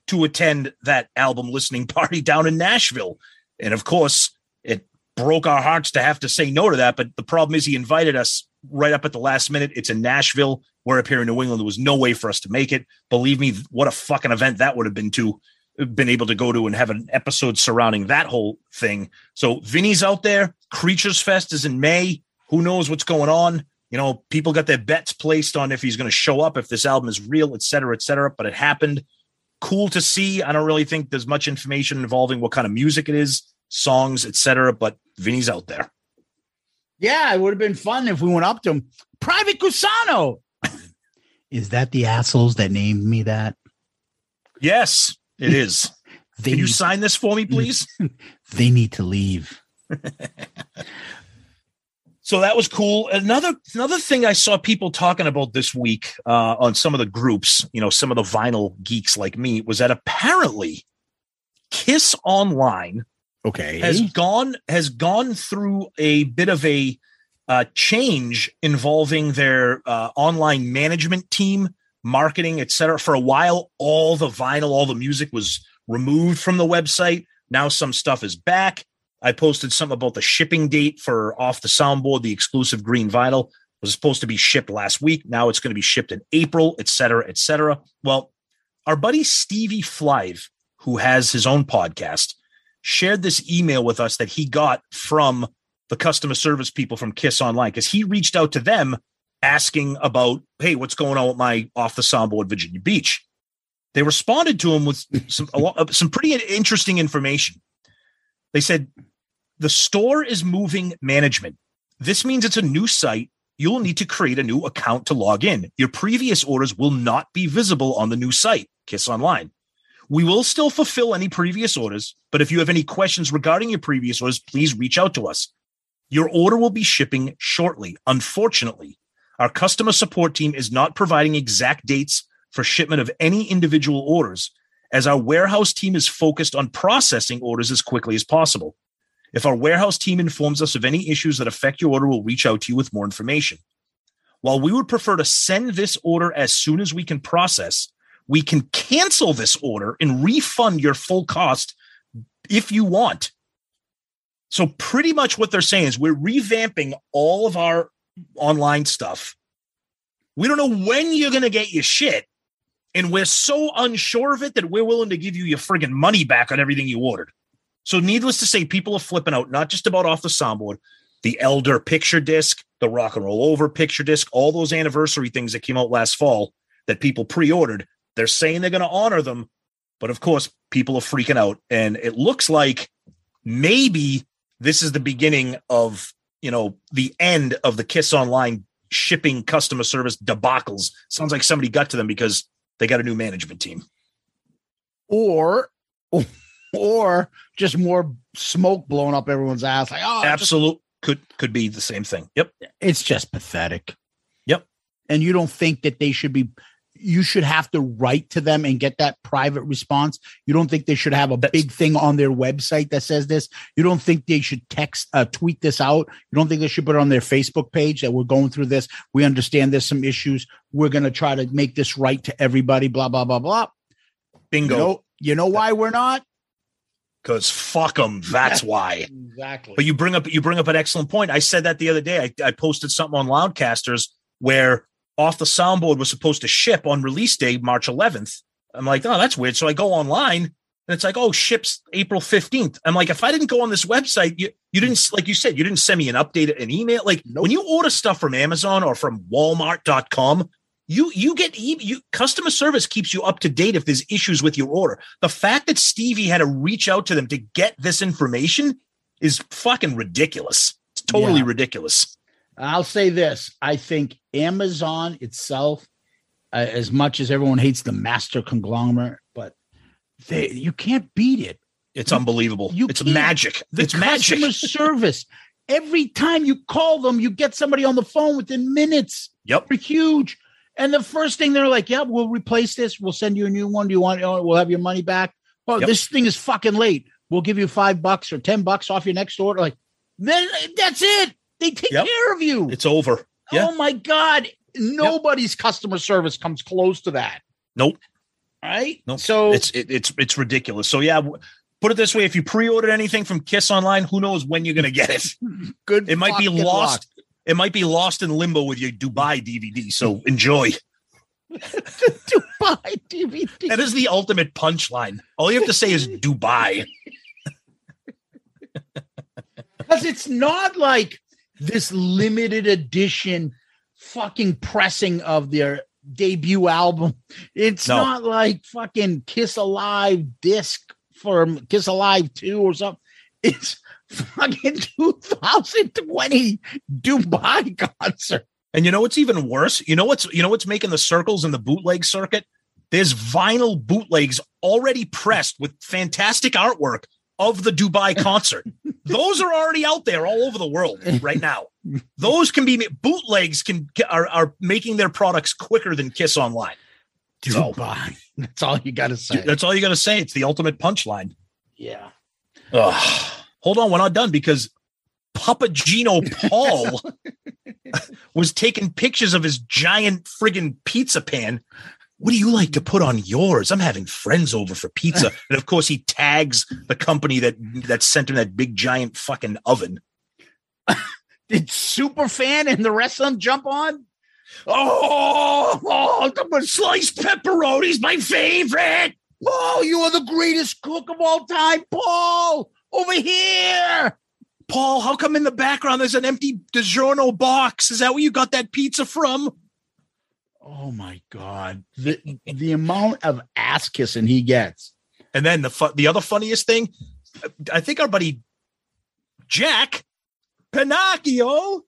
to attend that album listening party down in Nashville. And of course, it broke our hearts to have to say no to that. But the problem is, he invited us right up at the last minute. It's in Nashville. We're up here in New England. There was no way for us to make it. Believe me, what a fucking event that would have been to been able to go to and have an episode surrounding that whole thing. So Vinny's out there. Creatures Fest is in May. Who knows what's going on? You know, people got their bets placed on if he's going to show up, if this album is real, et cetera, et cetera. But it happened. Cool to see. I don't really think there's much information involving what kind of music it is, songs, et cetera. But Vinny's out there. Yeah, it would have been fun if we went up to him. Private Cusano. Is that the assholes that named me that? Yes, it is. They Can you need- sign this for me, please? They need to leave. so that was cool. Another another thing I saw people talking about this week uh, on some of the groups, you know, some of the vinyl geeks like me, was that apparently Kiss Online Okay. has gone has gone through a bit of a uh, change involving their uh, online management team, marketing, etc. For a while, all the vinyl, all the music was removed from the website. Now some stuff is back. I posted something about the shipping date for off the soundboard, the exclusive green vinyl was supposed to be shipped last week. Now it's going to be shipped in April, et cetera, et cetera. Well, our buddy Stevie Flive, who has his own podcast, shared this email with us that he got from the customer service people from Kiss Online because he reached out to them asking about, hey, what's going on with my off the soundboard Virginia Beach? They responded to him with some a lot, uh, some pretty interesting information. They said the store is moving management. This means it's a new site. You'll need to create a new account to log in. Your previous orders will not be visible on the new site, Kiss Online. We will still fulfill any previous orders, but if you have any questions regarding your previous orders, please reach out to us. Your order will be shipping shortly. Unfortunately, our customer support team is not providing exact dates for shipment of any individual orders, as our warehouse team is focused on processing orders as quickly as possible. If our warehouse team informs us of any issues that affect your order, we'll reach out to you with more information. While we would prefer to send this order as soon as we can process, we can cancel this order and refund your full cost if you want. So, pretty much what they're saying is we're revamping all of our online stuff. We don't know when you're going to get your shit. And we're so unsure of it that we're willing to give you your friggin' money back on everything you ordered. So, needless to say, people are flipping out, not just about off the soundboard, the Elder picture disc, the Rock and Roll Over picture disc, all those anniversary things that came out last fall that people pre ordered. They're saying they're going to honor them. But of course, people are freaking out. And it looks like maybe this is the beginning of, you know, the end of the Kiss Online shipping customer service debacles. Sounds like somebody got to them because they got a new management team. or or just more smoke blowing up everyone's ass. Like, oh, just- Absolute could could be the same thing. Yep. it's just pathetic. Yep. And you don't think that they should be you should have to write to them and get that private response. You don't think they should have a That's- big thing on their website that says this. You don't think they should text uh, tweet this out. You don't think they should put it on their Facebook page that we're going through this. We understand there's some issues. We're going to try to make this right to everybody. Blah blah blah blah. You Bingo. know, you know why we're not? Because fuck them. That's why. Exactly. But you bring up you bring up an excellent point. I said that the other day. I, I posted something on Loudcasters where off the soundboard was supposed to ship on release day, March 11th. I'm like, oh, that's weird. So I go online and it's like, oh, ships April 15th. I'm like, if I didn't go on this website, you you didn't like you said, you didn't send me an update, an email. Like Nope. when you order stuff from Amazon or from Walmart.com, you you get e- you customer service keeps you up to date if there's issues with your order. The fact that Stevie had to reach out to them to get this information is fucking ridiculous. It's totally Yeah. ridiculous. I'll say this: I think Amazon itself, uh, as much as everyone hates the master conglomerate, but they you can't beat it. It's unbelievable. you it's magic. The it's magic. customer service. Every time you call them, you get somebody on the phone within minutes. Yep. They're huge. And the first thing they're like, "Yeah, we'll replace this. We'll send you a new one. Do you want? We'll have your money back. Oh, Yep. this thing is fucking late. We'll give you five bucks or ten bucks off your next order. Like, then that's it. They take Yep. care of you. It's over. Yeah. Oh my God. Nobody's customer service comes close to that. Nope. Right? Nope. So It's it, it's it's ridiculous. So yeah, put it this way: if you pre-ordered anything from Kiss Online, who knows when you're gonna get it? good. It might be lost. It might be lost in limbo with your Dubai DVD. So enjoy. Dubai DVD. That is the ultimate punchline. All you have to say is Dubai. Because it's not like this limited edition fucking pressing of their debut album. It's No. not like fucking Kiss Alive disc from Kiss Alive 2 or something. It's fucking 2020 Dubai concert. And you know what's even worse? You know what's you know what's making the circles in the bootleg circuit? There's vinyl bootlegs already pressed with fantastic artwork of the Dubai concert. Those are already out there all over the world right now. Those can be bootlegs can are, are making their products quicker than Kiss Online. So- Dubai. That's all you got to say. That's all you got to say. It's the ultimate punchline. Yeah. Ugh. Hold on, we're not done because Papagino Paul was taking pictures of his giant friggin' pizza pan. What do you like to put on yours? I'm having friends over for pizza. and of course, he tags the company that that sent him that big giant fucking oven. Did Superfan and the rest of them jump on? Oh, oh the Sliced pepperoni's my favorite. Paul, you are the greatest cook of all time, Paul. Over here. Paul, how come in the background there's an empty DiGiorno box? Is that where you got that pizza from? Oh my God. The the amount of ass kissing he gets. And then the fu- the other funniest thing, I think our buddy Jack Pinocchio.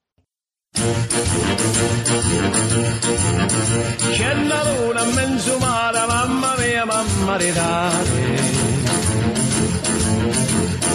C'è la luna in mezzo mare, mamma mia, mamma di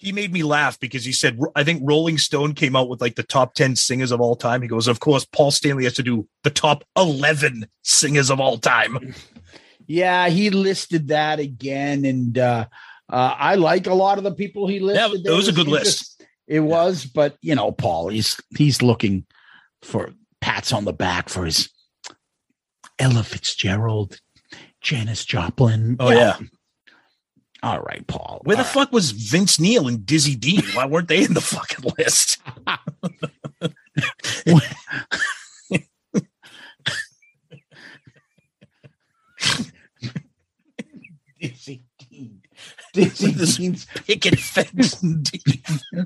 He made me laugh because he said, I think Rolling Stone came out with like the top 10 singers of all time. He goes, Of course, Paul Stanley has to do the top 11 singers of all time. Yeah, he listed that again. And uh, uh, I like a lot of the people he listed. Yeah, it was a good list. It was, but you know, Paul, he's he's looking for pats on the back for his Ella Fitzgerald, Janis Joplin. Oh, yeah. All right, Paul. Where the All right. fuck was Vince Neil and Dizzy Dean? Why weren't they in the fucking list? Dizzy D. Dizzy this picket fence. All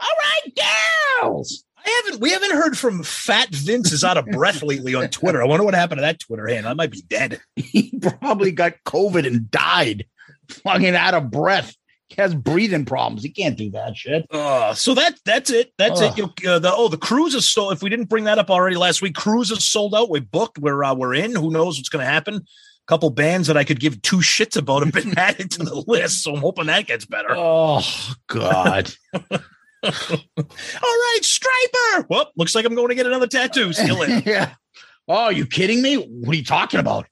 right, girls. I haven't. We haven't heard from Fat Vince is out of breath lately on Twitter. I wonder what happened to that Twitter handle. I might be dead. He probably got COVID and died. Fucking out of breath. He has breathing problems. He can't do that shit. Uh, so that that's it. That's Ugh. it. You- Uh, the, oh, the cruise is sold. If we didn't bring that up already last week, cruise is sold out. We booked. We're uh, we're in. Who knows what's going to happen? A couple bands that I could give two shits about have been added to the list. So I'm hoping that gets better. Oh God. All right, Stryper. Well, looks like I'm going to get another tattoo. Still in. yeah. Oh, you kidding me? What are you talking about?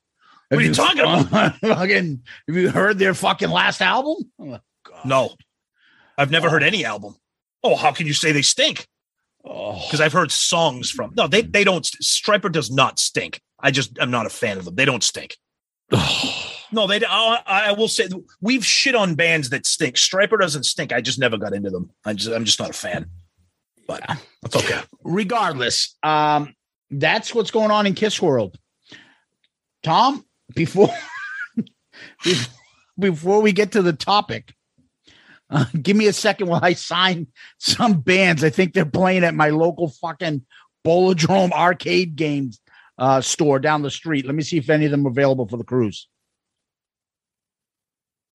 What are you talking about? fucking, have you heard their fucking last album? Oh, No, I've never heard any album. Oh, how can you say they stink? Oh, Because I've heard songs from. No, they they don't. Stryper does not stink. I just I'm not a fan of them. They don't stink. No, they. I, I will say we've shit on bands that stink. Stryper doesn't stink. I just never got into them. I just I'm just not a fan. But that's okay. regardless, um, that's what's going on in Kiss World. Tom, before before we get to the topic, uh, give me a second while I sign some bands. I think they're playing at my local fucking Bolodrome arcade games uh, store down the street. Let me see if any of them are available for the cruise.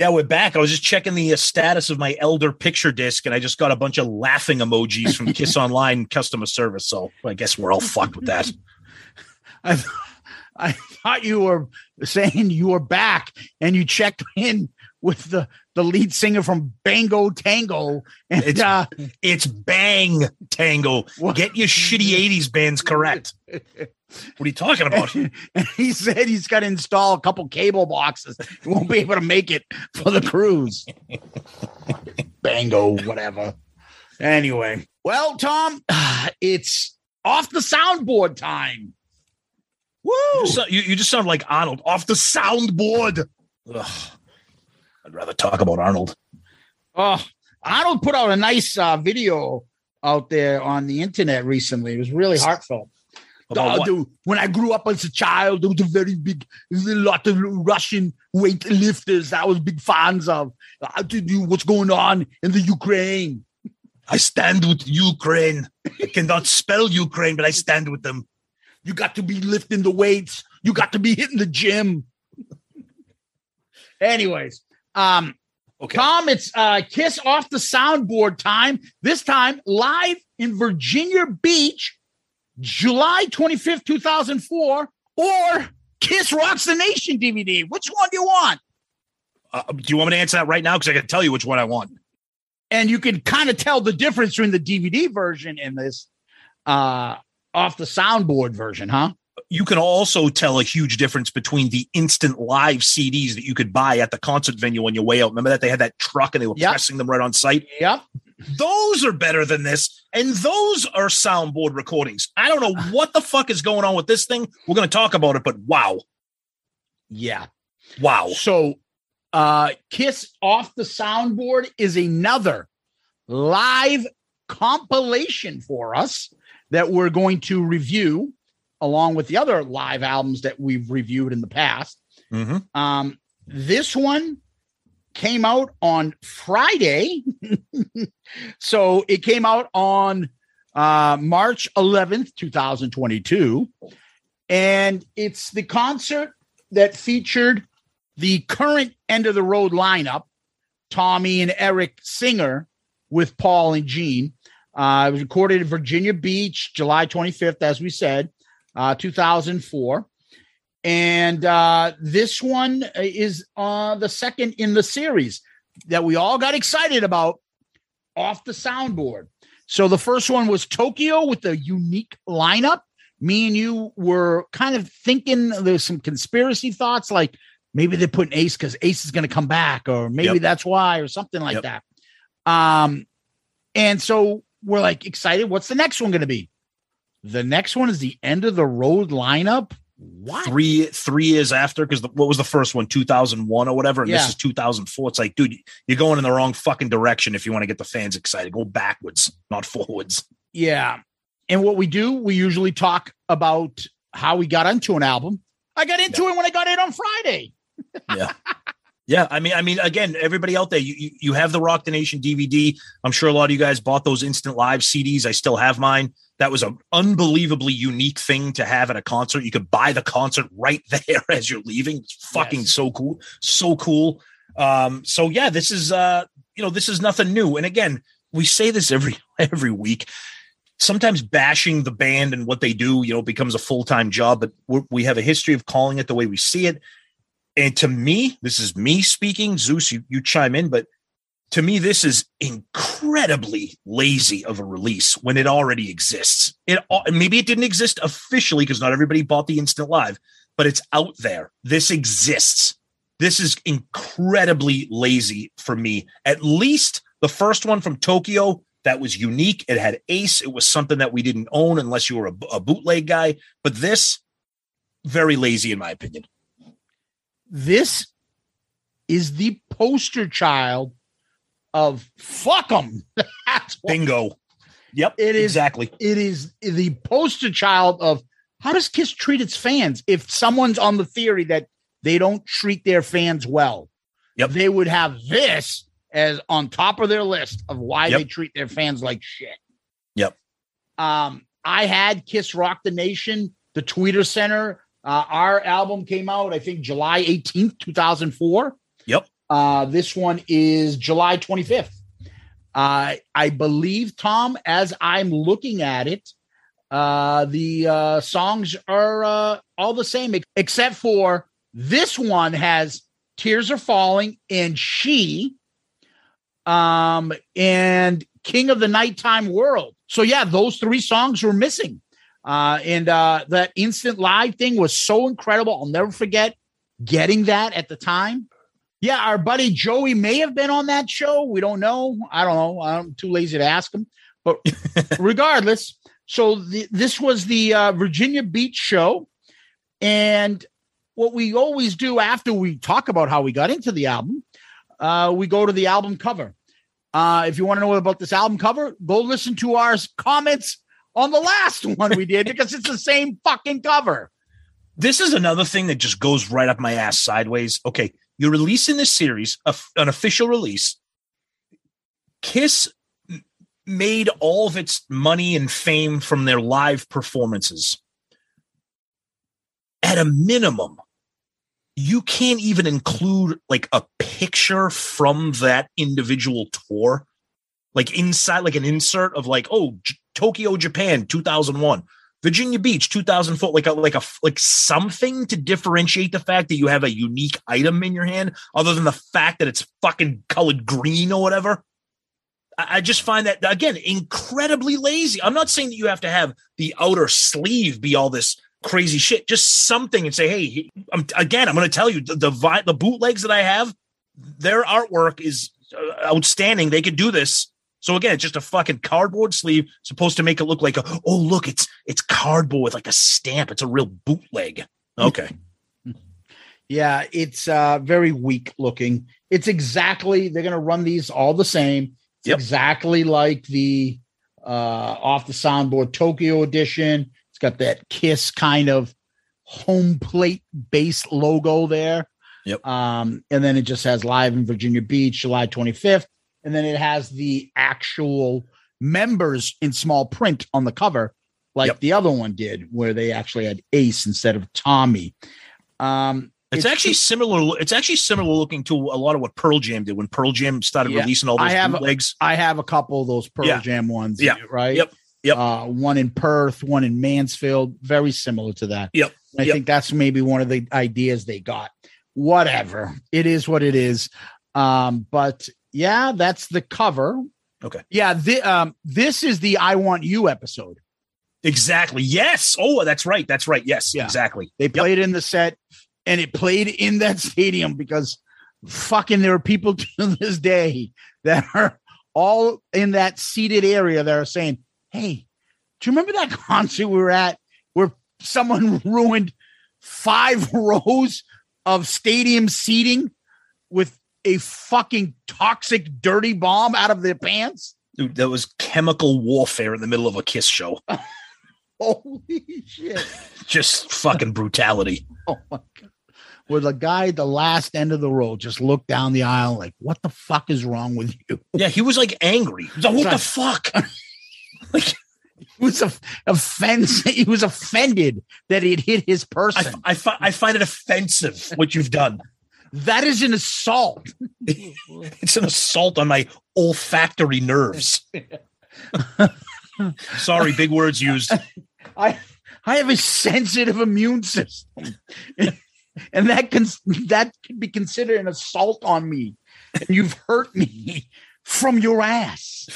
Yeah, we're back. I was just checking the uh, status of my elder picture disc, and I just got a bunch of laughing emojis from Kiss Online customer service. So I guess we're all fucked with that. I, th- I thought you were saying you were back and you checked in with the, the lead singer from Bango Tango. And It's- uh, It's Bang Tango. Get your shitty '80s bands correct. What are you talking about? and he said he's got to install a couple cable boxes. He won't be able to make it for the cruise. Bango, whatever. Anyway, well, Tom, it's off the soundboard time. Woo! You, so- you, you just sound like Arnold off the soundboard. Ugh. I'd rather talk about Arnold. Oh, Arnold put out a nice uh, video out there on the internet recently. It was really heartfelt. About Oh, what? dude, when I grew up as a child, there was a very big, a lot of Russian weightlifters that I was big fans of. I to do what's going on in the Ukraine. I stand with Ukraine. I cannot spell Ukraine, but I stand with them. You got to be lifting the weights. You got to be hitting the gym. Anyways, um, Okay. Tom, it's uh, Kiss off the soundboard time. This time live in Virginia Beach, July 25th, 2004, or Kiss Rocks the Nation DVD. Which one do you want? Uh, do you want me to answer that right now? Because I can tell you which one I want. And you can kind of tell the difference between the DVD version and this uh, off the soundboard version, huh? You can also tell a huge difference between the instant live CDs that you could buy at the concert venue on your way out. Remember that they had that truck and they were Yep. pressing them right on site. Yep. Those are better than this, and those are soundboard recordings. I don't know what the fuck is going on with this thing. We're going to talk about it, but wow, Yeah. wow. So, uh, Kiss off the soundboard is another live compilation for us that we're going to review along with the other live albums that we've reviewed in the past. Mm-hmm. Um, this one came out on Friday. so it came out on uh, March 11th, 2022. And it's the concert that featured the current end of the road lineup Tommy and Eric Singer with Paul and Gene. Uh, it was recorded in Virginia Beach, July 25th, as we said, uh, 2004. And uh, this one is uh, the second in the series that we all got excited about off the soundboard. So the first one was Tokyo with the unique lineup. Me and you were kind of thinking there's some conspiracy thoughts like maybe they're putting Ace because Ace is going to come back, or maybe Yep. that's why, or something like Yep. that. Um, and so we're like excited. What's the next one going to be? The next one is the end of the road lineup. What? Three three years after, because what was the first one, two thousand one or whatever, and Yeah. this is two thousand four. It's like, dude, you're going in the wrong fucking direction if you want to get the fans excited. Go backwards, not forwards. Yeah. And what we do, we usually talk about how we got into an album. I got into it when I got it on Friday. Yeah. Yeah, I mean, I mean, again, everybody out there, you, you you have the Rock the Nation DVD. I'm sure a lot of you guys bought those instant live CDs. I still have mine. That was an unbelievably unique thing to have at a concert. You could buy the concert right there as you're leaving. It's fucking Yes. so cool, so cool. Um, so yeah, this is uh, you know, this is nothing new. And again, we say this every every week. Sometimes bashing the band and what they do, you know, becomes a full time job. But we're, we have a history of calling it the way we see it. And to me, this is me speaking. Zeus, you, you chime in, but to me, this is incredibly lazy of a release when it already exists. It maybe it didn't exist officially because not everybody bought the instant live, but it's out there. This exists. This is incredibly lazy for me. At least the first one from Tokyo that was unique. It had Ace. It was something that we didn't own unless you were a, a bootleg guy. But this, very lazy in my opinion. This is the poster child of fuck them. Bingo. Yep. It is- exactly. it is the poster child of how does Kiss treat its fans? If someone's on the theory that they don't treat their fans well, Yep. they would have this as on top of their list of why Yep. they treat their fans like shit. Yep. Um, I had Kiss Rock the Nation, the Tweeter Center. Uh, our album came out, I think, July 18th, 2004. Yep. Uh, this one is July 25th. Uh, I believe, Tom, as I'm looking at it, uh, the uh, songs are uh, all the same, except for this one has Tears Are Falling and She um, and King of the Nighttime World. So, yeah, those three songs were missing. Uh, and uh, that instant live thing was so incredible. I'll never forget getting that at the time. Yeah, our buddy Joey may have been on that show. We don't know. I don't know. I'm too lazy to ask him. But regardless, so the, this was the uh, Virginia Beach show. And what we always do after we talk about how we got into the album, uh, we go to the album cover. Uh, if you want to know about this album cover, go listen to our comments on the last one we did because it's the same fucking cover. This is another thing that just goes right up my ass sideways. Okay, you're releasing this series, an official release. Kiss made all of its money and fame from their live performances. At a minimum, you can't even include like a picture from that individual tour, like inside, like an insert of like, oh, Tokyo, Japan, 2001. Virginia Beach 2004 like a like a like something to differentiate the fact that you have a unique item in your hand other than the fact that it's fucking colored green or whatever. I, I just find that again incredibly lazy. I'm not saying that you have to have the outer sleeve be all this crazy shit. Just something and say hey I'm, again I'm going to tell you the the, the bootlegs that I have their artwork is uh, outstanding. They could do this So again, it's just a fucking cardboard sleeve supposed to make it look like a oh look, it's it's cardboard with like a stamp. It's a real bootleg. Okay. Yeah, it's uh very weak looking. It's exactly they're gonna run these all the same. It's Yep. exactly like the uh off the soundboard Tokyo edition. It's got that kiss kind of home plate base logo there. Yep. Um, and then it just has live in Virginia Beach, July 25th. And then it has the actual members in small print on the cover, like Yep. the other one did, where they actually had Ace instead of Tommy. Um, It's, actually similar. It's actually similar looking to a lot of what Pearl Jam did when Pearl Jam started Yeah. releasing all I those have- bootlegs. I have a couple of those Pearl Yeah. Jam ones. Yeah. Right. Yep. Yep. Uh, one in Perth, one in Mansfield, very similar to that. Yep. I Yep. think that's maybe one of the ideas they got. Whatever. It is what it is. Um, but yeah, that's the cover. Okay. Yeah. The, um, this is the I Want You episode. Exactly. Yes. Oh, that's right. That's right. Yes. Yeah. Exactly. They played in the set and it played in that stadium because fucking there are people to this day that are all in that seated area that are saying, Hey, do you remember that concert we were at where someone ruined five rows of stadium seating with a fucking toxic dirty bomb out of their pants? Dude, that was chemical warfare in the middle of a Kiss show. Holy shit. Just fucking brutality. Oh my god. Where the guy at the last end of the road just looked down the aisle like, what the fuck is wrong with you? Yeah, he was like angry. He was like, what the fuck? He was a offense. He was offended that it hit his I, person. I, fi- I find it offensive what you've done. That is an assault. It's an assault on my olfactory nerves. Sorry, big words used. I I have a sensitive immune system, and that can that can be considered an assault on me. And you've hurt me from your ass.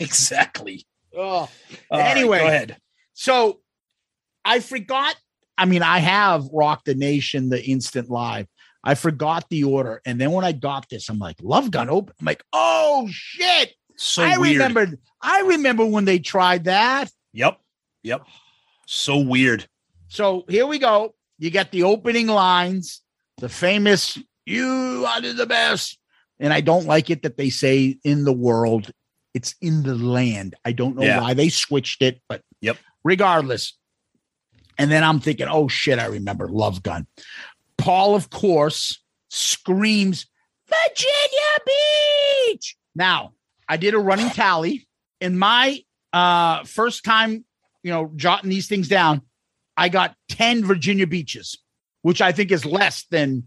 exactly. Oh. All right, Anyway. go ahead. So I forgot. I mean, I have rocked the Nation, the instant live. I forgot the order. And then when I got this, I'm like, Love Gun open. I'm like, oh shit. So I weird. remembered. I remember when they tried that. Yep. Yep. So weird. So here we go. You get the opening lines, the famous "You are the best," and I don't like it that they say "in the world." It's in the land. I don't know Yeah. why they switched it, but Yep. regardless. And then I'm thinking, oh shit, I remember Love Gun. Paul, of course, screams, Virginia Beach. Now, I did a running tally. In my uh first time, you know, jotting these things down, I got 10 Virginia beaches, which I think is less than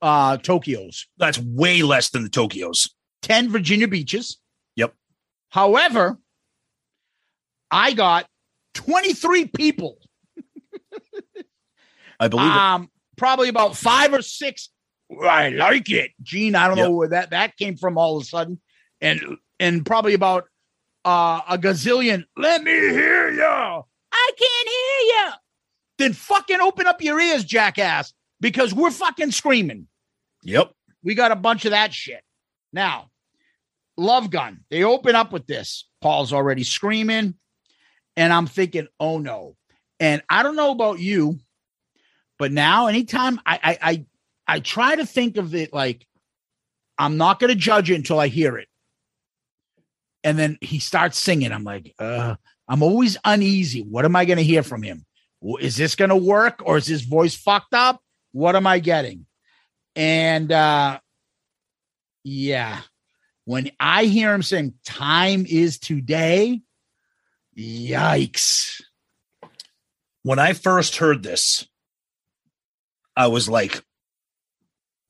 uh Tokyo's. That's way less than the Tokyos. 10 Virginia beaches. Yep. However, I got 23 people. I believe it. Um, probably about five or six. I like it, Gene. I don't know where that that came from all of a sudden, and and probably about uh, a gazillion. Let me hear you. I can't hear you. Then fucking open up your ears, jackass, because we're fucking screaming. Yep. We got a bunch of that shit. Now, Love Gun, they open up with this. Paul's already screaming. And I'm thinking, oh no. And I don't know about you, but now anytime I I I, I try to think of it like I'm not gonna judge it until I hear it. And then he starts singing. I'm like, uh, I'm always uneasy. What am I gonna hear from him? Is this gonna work or is his voice fucked up? What am I getting? And uh yeah, when I hear him saying time is today, yikes. When I first heard this, I was like,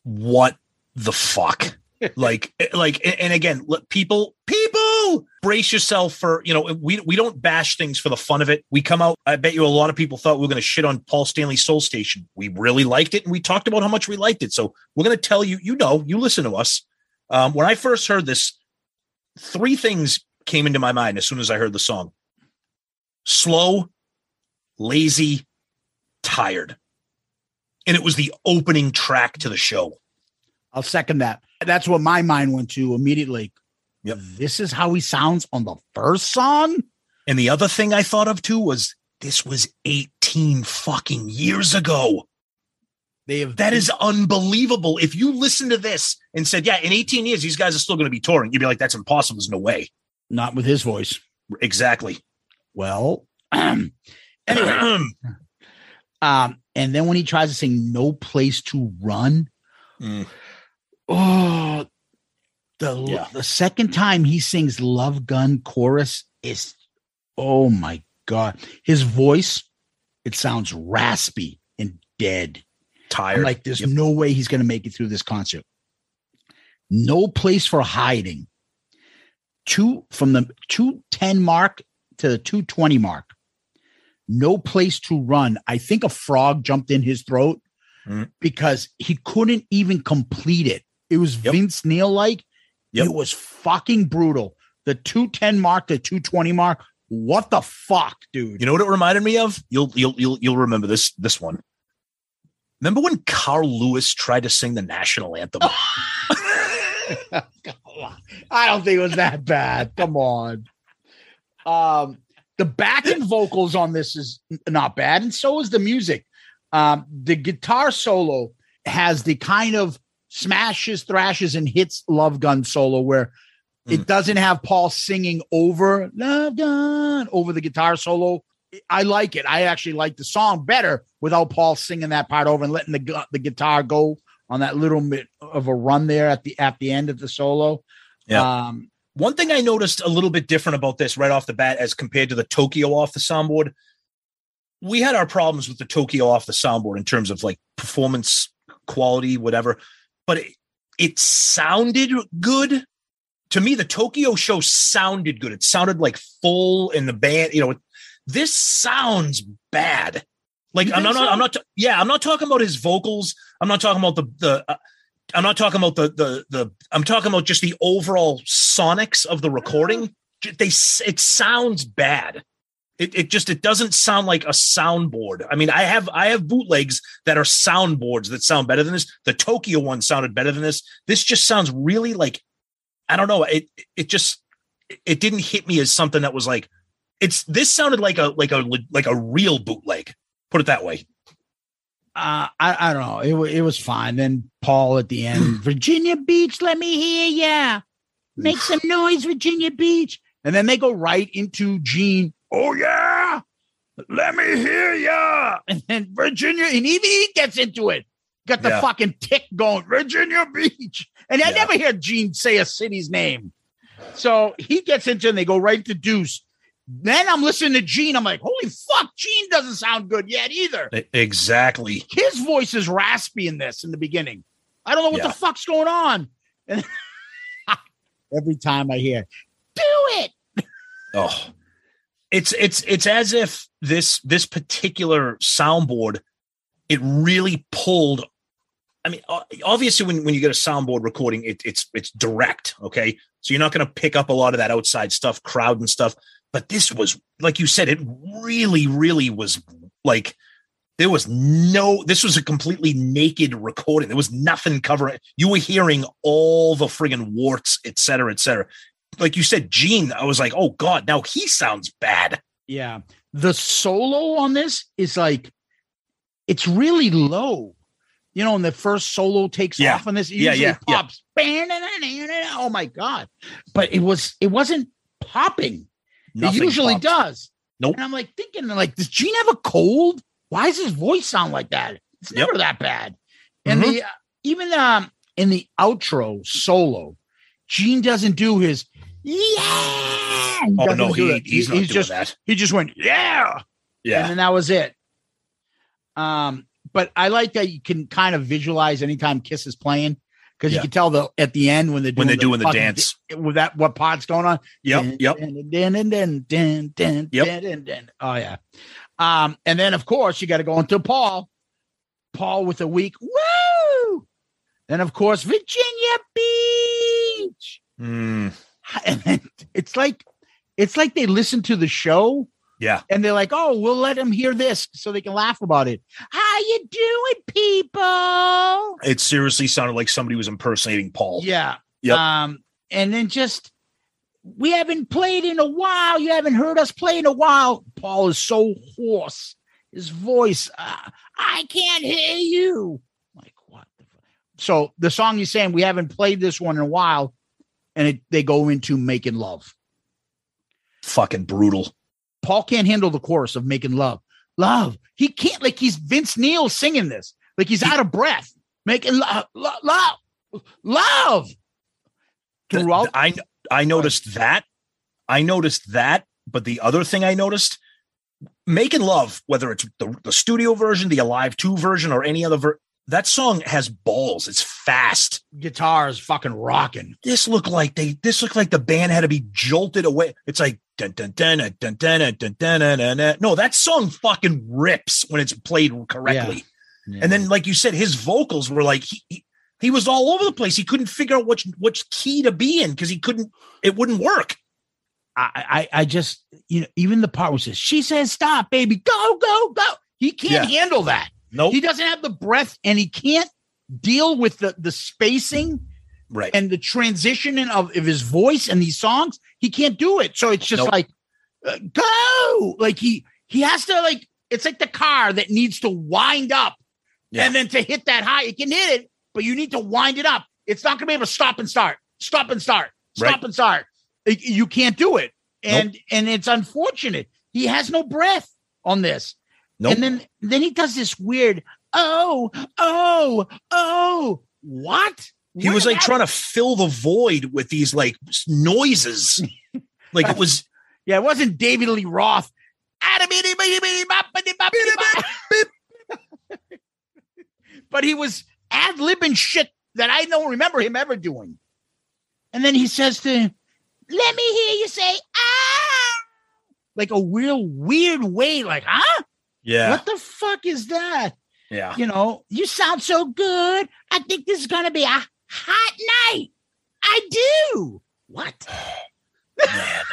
what the fuck? like like and again people people brace yourself for you know we we don't bash things for the fun of it. We come out i bet you a lot of people thought we were going to shit on paul stanley soul station. We really liked it and we talked about how much we liked it. So we're going to tell you you know you listen to us. Um, when i first heard this three things came into my mind as soon as i heard the song. Slow lazy tired and it was the opening track to the show I'll second that. That's what my mind went to immediately. Yep. This is how he sounds on the first song. And the other thing I thought of too was this was 18 fucking years ago. They have That is unbelievable. If you listen to this and said, yeah, in 18 years, these guys are still going to be touring, you'd be like, that's impossible. There's no way. not with his voice. Exactly. Well, anyway, um, and then when he tries to sing "No Place to Run," Mm. oh, the Yeah. the second time he sings "Love Gun" chorus is, oh my god, his voice it sounds raspy and dead. tired. I'm like, there's Yep. no way he's going to make it through this concert. No place for hiding. Two from the 210 mark to the 220 mark. No place to run. I think a frog jumped in his throat Mhm. because he couldn't even complete it. It was Yep. Vince Neil like. Yep. It was fucking brutal. The 210 mark the 220 mark. What the fuck, dude? You know what it reminded me of? You'll you'll you'll you'll remember this this one. Remember when Carl Lewis tried to sing the national anthem? I don't think it was that bad. Come on. Um, the backing vocals on this is not bad, and so is the music. Um, the guitar solo has the kind of smashes, thrashes, and hits love gun solo where it doesn't have Paul singing over love gun over the guitar solo. I like it. I actually like the song better without Paul singing that part over and letting the the guitar go on that little bit of a run there at the at the end of the solo. Yeah. Um, One thing I noticed a little bit different about this right off the bat as compared to the Tokyo off the soundboard, we had our problems with the Tokyo off the soundboard in terms of like performance quality, whatever, but it, it sounded good. To me, the Tokyo show sounded good. It sounded like full in the band, you know, this sounds bad. Like I'm not, so? I'm not, yeah, I'm not talking about his vocals. I'm not talking about the, the, uh, I'm not talking about the the the. I'm talking about just the overall sonics of the recording. They it sounds bad. It it just it doesn't sound like a soundboard. I mean, I have I have bootlegs that are soundboards that sound better than this. The Tokyo one sounded better than this. This just sounds really like I don't know. It it just it didn't hit me as something that was like it's this sounded like a like a like a real bootleg. Put it that way. Uh, I, I don't know. It, it was fine. Then Paul at the end, Virginia Beach, let me hear ya. Make some noise, Virginia Beach. And then they go right into Gene. Oh, yeah. Let me hear ya. And then Virginia, and even he gets into it. Got the Yeah. fucking tick going, Virginia Beach. And I Yeah. never hear Gene say a city's name. So he gets into it and they go right to Deuce. Then I'm listening to Gene. I'm like, holy fuck, Gene doesn't sound good yet either Exactly. his voice is raspy in this in the beginning. I don't know what Yeah. the fuck's going on. And every time I hear, do it. Oh, it's it's it's as if this this particular soundboard it really pulled. I mean, obviously, when when you get a soundboard recording, it, it's it's direct. Okay, so you're not going to pick up a lot of that outside stuff, crowd and stuff. But this was, like you said, it really, really was like there was no. This was a completely naked recording. There was nothing covering. You were hearing all the friggin' warts, et cetera, et cetera like you said, Gene, I was like, oh God, now he sounds bad. Yeah. The solo on this is like, it's really low. You know, and the first solo takes Yeah. off on this, Yeah, usually yeah, yeah. pops. Oh my God. But it was, it wasn't popping. Nothing it usually popped. does. Nope. And I'm like thinking, like, does Gene have a cold? Why does his voice sound like that? It's Yep. never that bad. And Mhm. the even um in the outro solo, Gene doesn't do his yeah. He Oh no, he, he's not he's doing just that. he just went yeah, and Yeah, then that was it. Um, but I like that you can kind of visualize anytime Kiss is playing because you can tell the at the end when they're doing when they're doing the dance. with that what pod's going on. Yep, yep. Yep. Oh yeah. Um, and then of course you got to go into Paul. Paul with a week. Woo! Then of course Virginia Beach. Mm, And then it's like it's like they listen to the show yeah, and they're like, "Oh, we'll let them hear this so they can laugh about it." How you doing, people? it seriously sounded like somebody was impersonating Paul. Yeah. Yep. Um, and then just we haven't played in a while. You haven't heard us play in a while. Paul is so hoarse. His voice, uh, I can't hear you. Like, what the fuck? So the song he's saying, we haven't played this one in a while. And it, they go into making love. Fucking brutal. Paul can't handle the chorus of making love. Love. He can't, like, he's Vince Neil singing this. Like, he's out of breath. Making love, love, love, love. Throughout, I I noticed that. I noticed that, but the other thing I noticed, making love, whether it's the, the studio version, the Alive Two version, or any other ver- that song has balls. It's fast. guitar is fucking rocking. This looked like they. This looked like the band had to be jolted away. It's like dun dun dun dun dun dun dun dun dun. No, that song fucking rips when it's played correctly. And then, like you said, his vocals were like he, he, he was all over the place. He couldn't figure out which which key to be in because he couldn't. It wouldn't work. I, I, I just, you know, even the part where says, she says, stop, baby, go, go, go. He can't Yeah. handle that. Nope. He doesn't have the breath and he can't deal with the, the spacing Right. and the transitioning of, of his voice and these songs. He can't do it. So it's just Nope. like, uh, go. Like he, he has to like, it's like the car that needs to wind up Yeah. and then to hit that high, it can hit it, but you need to wind it up. It's not going to be able to stop and start, stop and start, stop Right. and start. It- you can't do it, and and it's unfortunate. He has no breath on this, Nope. and then then he does this weird oh oh oh what? he was like trying to fill the void with these like noises. like it was yeah, it wasn't David Lee Roth. But he was ad libbing shit that I don't remember him ever doing. And then he says to, him, let me hear you say, ah, like a real weird way, like, huh? Yeah. What the fuck is that? Yeah. You know, you sound so good. I think this is going to be a hot night. I do. What? Man.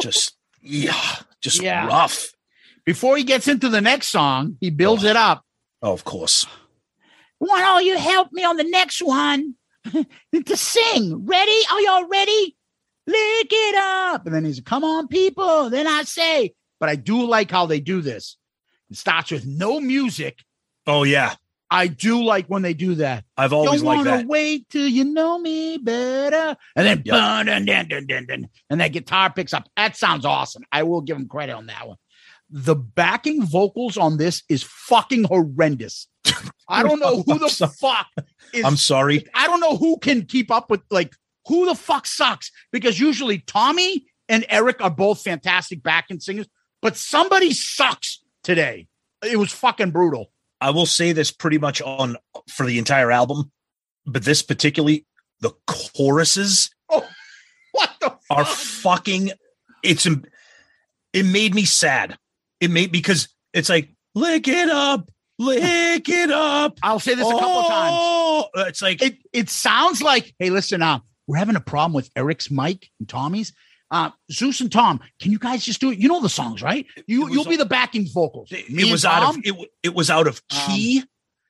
Just yeah. Just Yeah. rough. Before he gets into the next song, he builds oh. it up. Oh, of course. Want all you help me on the next one to sing? Ready? Are y'all ready? Lick it up. And then he's, come on, people. Then I say, but I do like how they do this. It starts with no music. Oh yeah. I do like when they do that. I've always Don't liked wanna that. wait till you know me better. And then Yep. dun, dun, dun, dun, dun, dun, and that guitar picks up. That sounds awesome. I will give him credit on that one. The backing vocals on this is fucking horrendous. I don't know who the fuck is I'm sorry. I don't know who can keep up with like who the fuck sucks because usually Tommy and Eric are both fantastic backing singers, but somebody sucks today. It was fucking brutal. I will say this pretty much on for the entire album, but this particularly the choruses Oh, what the are fucking it's it made me sad. It made because it's like lick it up, lick it up. I'll say this a couple of times. Oh, It's like It it sounds like, hey, listen, uh, we're having a problem with Eric's mic and Tommy's. Uh, Zeus and Tom, can you guys just do it? You know the songs, right? You you'll be the backing vocals. it, Me and was out of Tom? it, it was out of key.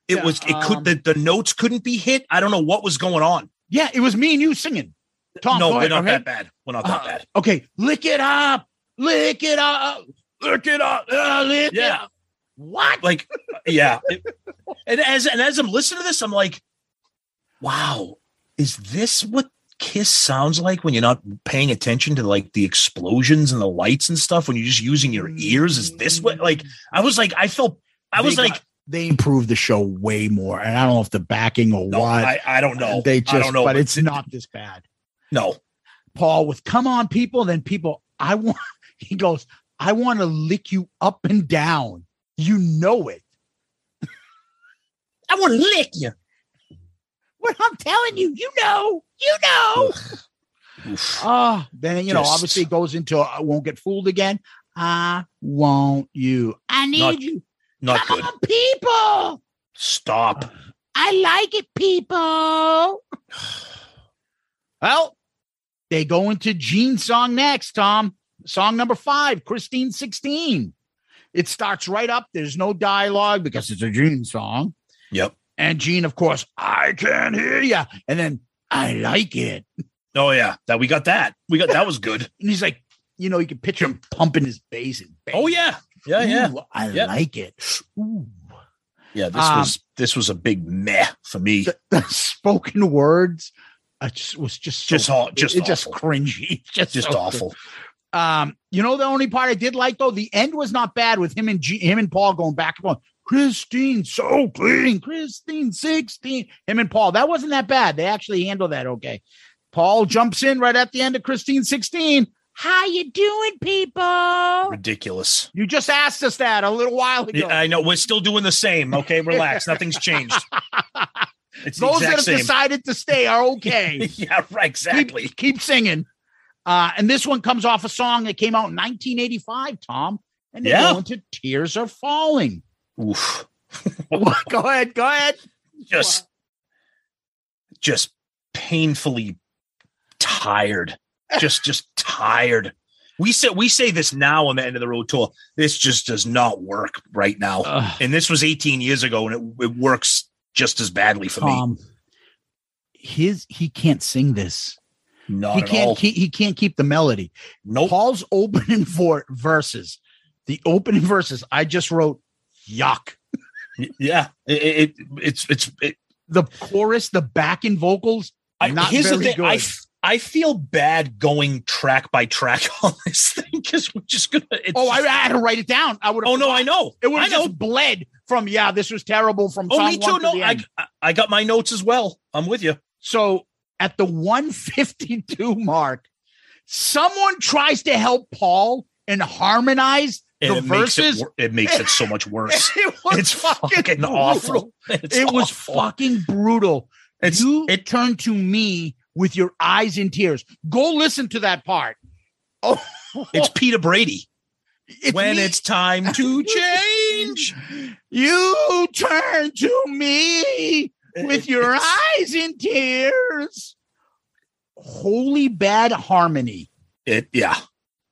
it yeah, was it could um, the, the notes couldn't be hit. I don't know what was going on. Yeah, it was me and you singing. Tom, no, we're ahead, not that bad. We're not that Uh, bad. Okay, lick it up, lick it up, lick it up, uh, lick it Yeah. up. What? Like, yeah. It- and as and as I'm listening to this, I'm like, wow, is this what Kiss sounds like when you're not paying attention to like the explosions and the lights and stuff? When you're just using your ears? Is this what like I was like, I felt I was like, they improved the show way more, and I don't know if the backing or no, what. I, I don't know. They just, I don't know, but it's it- not this bad. no. Paul with "Come on, people." Then people, I want. He goes, "I want to lick you up and down." You know it. I want to lick you. What I'm telling you, you know, you know. Ah, then you know, Just- obviously it goes into I won't get fooled again. I want you. I need Not- you. Not Come good. on, people. Stop. I like it, people. well, they go into Gene's song next, Tom. Song number five, Christine 16. It starts right up. There's no dialogue because it's a Gene song. Yep. And Gene, of course, I can hear you. And then I like it. Oh yeah, that we got that. We got that was good. And he's like, you know, you can picture him pumping his bass and bang. Oh yeah, yeah, yeah, I Yeah. like it. Ooh. yeah. This Um, was this was a big meh for me. The, the spoken words uh, just, was just so, Just aw- just it, just cringy. Just Just so awful. Um, you know, the only part I did like though, the end was not bad with him and G- him and Paul going back and forth. Christine, so clean. Christine, 16. Him and Paul. That wasn't that bad. They actually handled that okay. Paul jumps in right at the end of Christine 16. How you doing, people? Ridiculous. You just asked us that a little while ago. Yeah, I know. We're still doing the same. Okay, relax. Nothing's changed. It's Those that have same. decided to stay are okay. yeah, right. Exactly. keep, keep singing. Uh, and this one comes off a song that came out in 1985, Tom. And they Yeah. go into Tears Are Falling. Oof. go ahead, go ahead. Just, just painfully tired. Just, just tired. We say we say this now on the end of the road tour. This just does not work right now. Ugh. and this was 18 years ago, and it, it works just as badly for me. His he can't sing this. Not he at can't all. keep he can't keep the melody. Nope. Paul's opening for verses. The opening verses I just wrote yuck. Yeah, it, it it's it's it, The chorus, the backing vocals, I, not here's very the thing. good. I, I feel bad going track by track on this thing because we're just gonna. It's oh, I just- had to write it down. I would. oh no, I know. It would I know. just bled from yeah, this was terrible from Oh, me too. to No, I I got my notes as well. I'm with you. So at the 152 mark, someone tries to help Paul and harmonize And the it makes it, verses. it makes it so much worse. it was it's fucking, fucking awful. It's it was awful. fucking brutal. It's you it. turned to me with your eyes in tears. Go listen to that part. Oh, It's Peter Brady. it's when me. it's time to change. you turn to me with your It's- eyes in tears. Holy bad harmony. It yeah.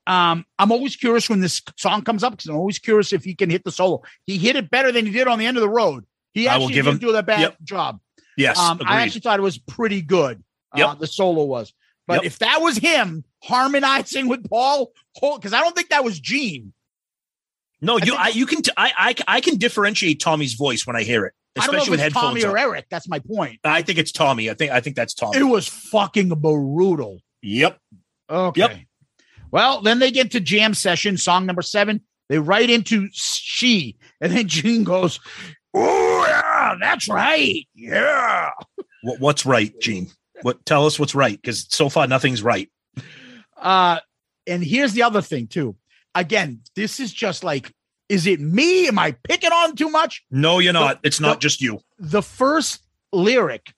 Um, I'm always curious when this song comes up because I'm always curious if he can hit the solo. He hit it better than he did on the end of the road. He I will actually give didn't him- do that bad yep. job. Yes. Um, I actually thought it was pretty good. Uh, Yep. the solo was, but Yep. if that was him harmonizing with Paul, because I don't think that was Gene. no, you think- I you can t- I, I I can I differentiate Tommy's voice when I hear it, I don't know especially if with it's headphones. Tommy on. or Eric. That's my point. I think it's Tommy. I think I think that's Tommy. It was fucking brutal. Yep. Okay. Yep. Well, then they get to jam session, song number seven. They write into she, and then Gene goes, "Oh yeah, that's right, yeah." What, what's right, Gene? What tell us what's right? Because so far nothing's right. Uh, and here's the other thing too. Again, this is just like, is it me? Am I picking on too much? No, you're not. It's the- not just you. The first lyric,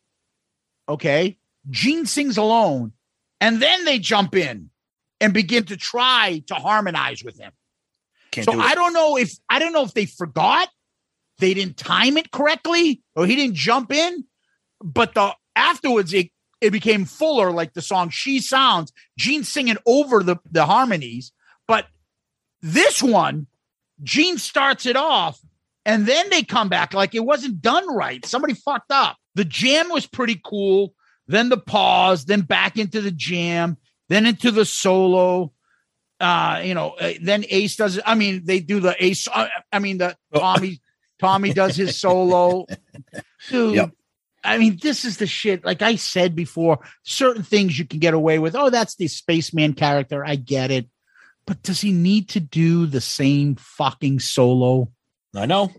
okay, Gene sings alone, and then they jump in and begin to try to harmonize with him. Can't so do. I don't know if I don't know if they forgot, they didn't time it correctly, or he didn't jump in. But the afterwards it it became fuller, like the song "She Sounds." Gene singing over the the harmonies, but this one, Gene starts it off, and then they come back like it wasn't done right. Somebody fucked up. The jam was pretty cool. Then the pause, then back into the jam, then into the solo uh you know uh, then ace does it i mean they do the ace uh, i mean the Oh. tommy tommy does his solo. Dude Yep. i mean this is the shit. Like i said before certain things you can get away with. Oh that's the spaceman character. I get it. But does he need to do the same fucking solo? I know.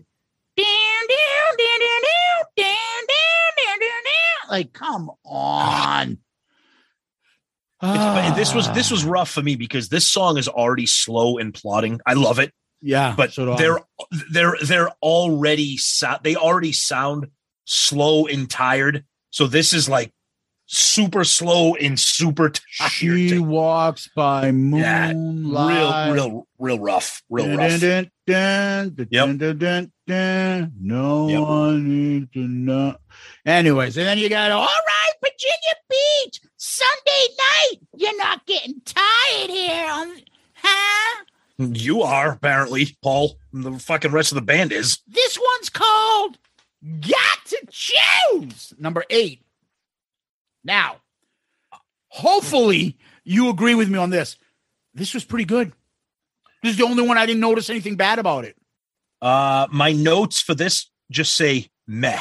like come on It's, this was this Ah. was rough for me because this song is already slow and plodding. I love it, yeah but so they're they're they're already so, they already sound slow and tired. So this is like super slow and super tired. she walks by moonlight. Yeah, real real real rough, real Dun, rough. dun, dun, dun, Yep. dun, dun, dun, dun. No Yep. one needs to know. Anyways, and then you got all right, Virginia Beach, Sunday night. You're not getting tired here, on, huh? You are apparently Paul. The fucking rest of the band is. This one's called "Got to Choose." Number eight. Now, hopefully you agree with me on this. This was pretty good. This is the only one I didn't notice anything bad about it. Uh, my notes for this just say meh.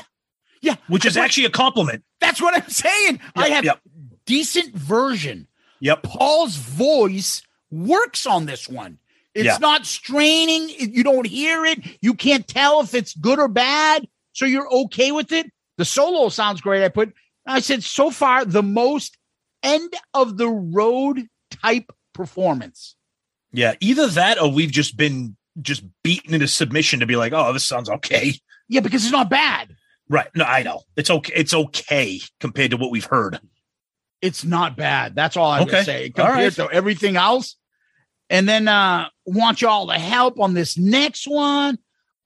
Yeah, which is actually a compliment. That's what I'm saying. I have yep. decent version. Yep. Paul's voice works on this one. It's Yeah. not straining. You don't hear it. You can't tell if it's good or bad. So you're okay with it. The solo sounds great. I put, I said, so far, the most end of the road type performance. Yeah, either that or we've just been just beaten into submission to be like, oh, this sounds okay. Yeah, because it's not bad. Right. No, I know. It's okay. It's okay compared to what we've heard. It's not bad. That's all I'm Okay. gonna say. All Compared right. to everything else. And then uh want y'all to help on this next one.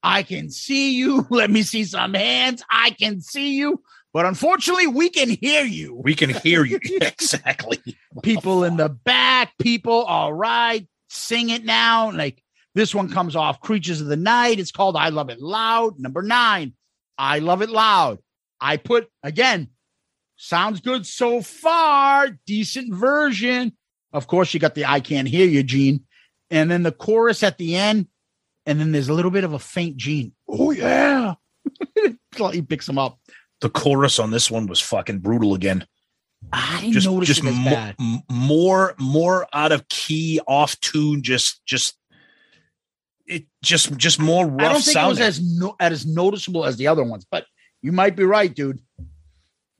I can see you. Let me see some hands. I can see you. But unfortunately, we can hear you. We can hear you. exactly. People in the back, people, all right, sing it now. Like this one comes off Creatures of the Night. It's called I Love It Loud. Number nine, I Love It Loud. I put again, sounds good so far, decent version. Of course, you got the I Can't Hear You, Gene. And then the chorus at the end. And then there's a little bit of a faint Gene. Oh, yeah. he picks him up. The chorus on this one was fucking brutal again. I didn't Just, notice just it mo- bad. m- more, more out of key, off tune. Just, just it, just, just more rough I don't think sounding. it was as no, as noticeable as the other ones, but you might be right, dude.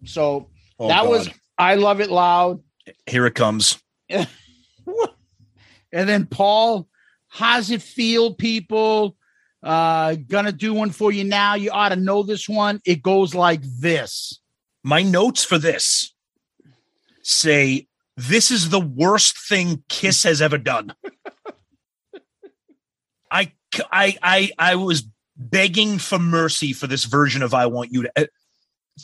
So Oh, that God. was I love it loud. Here it comes. And then Paul, how's it feel, people? Uh gonna do one for you now. You ought to know this one. It goes like this. My notes for this say this is the worst thing Kiss has ever done. I I I I was begging for mercy for this version of I want you to uh,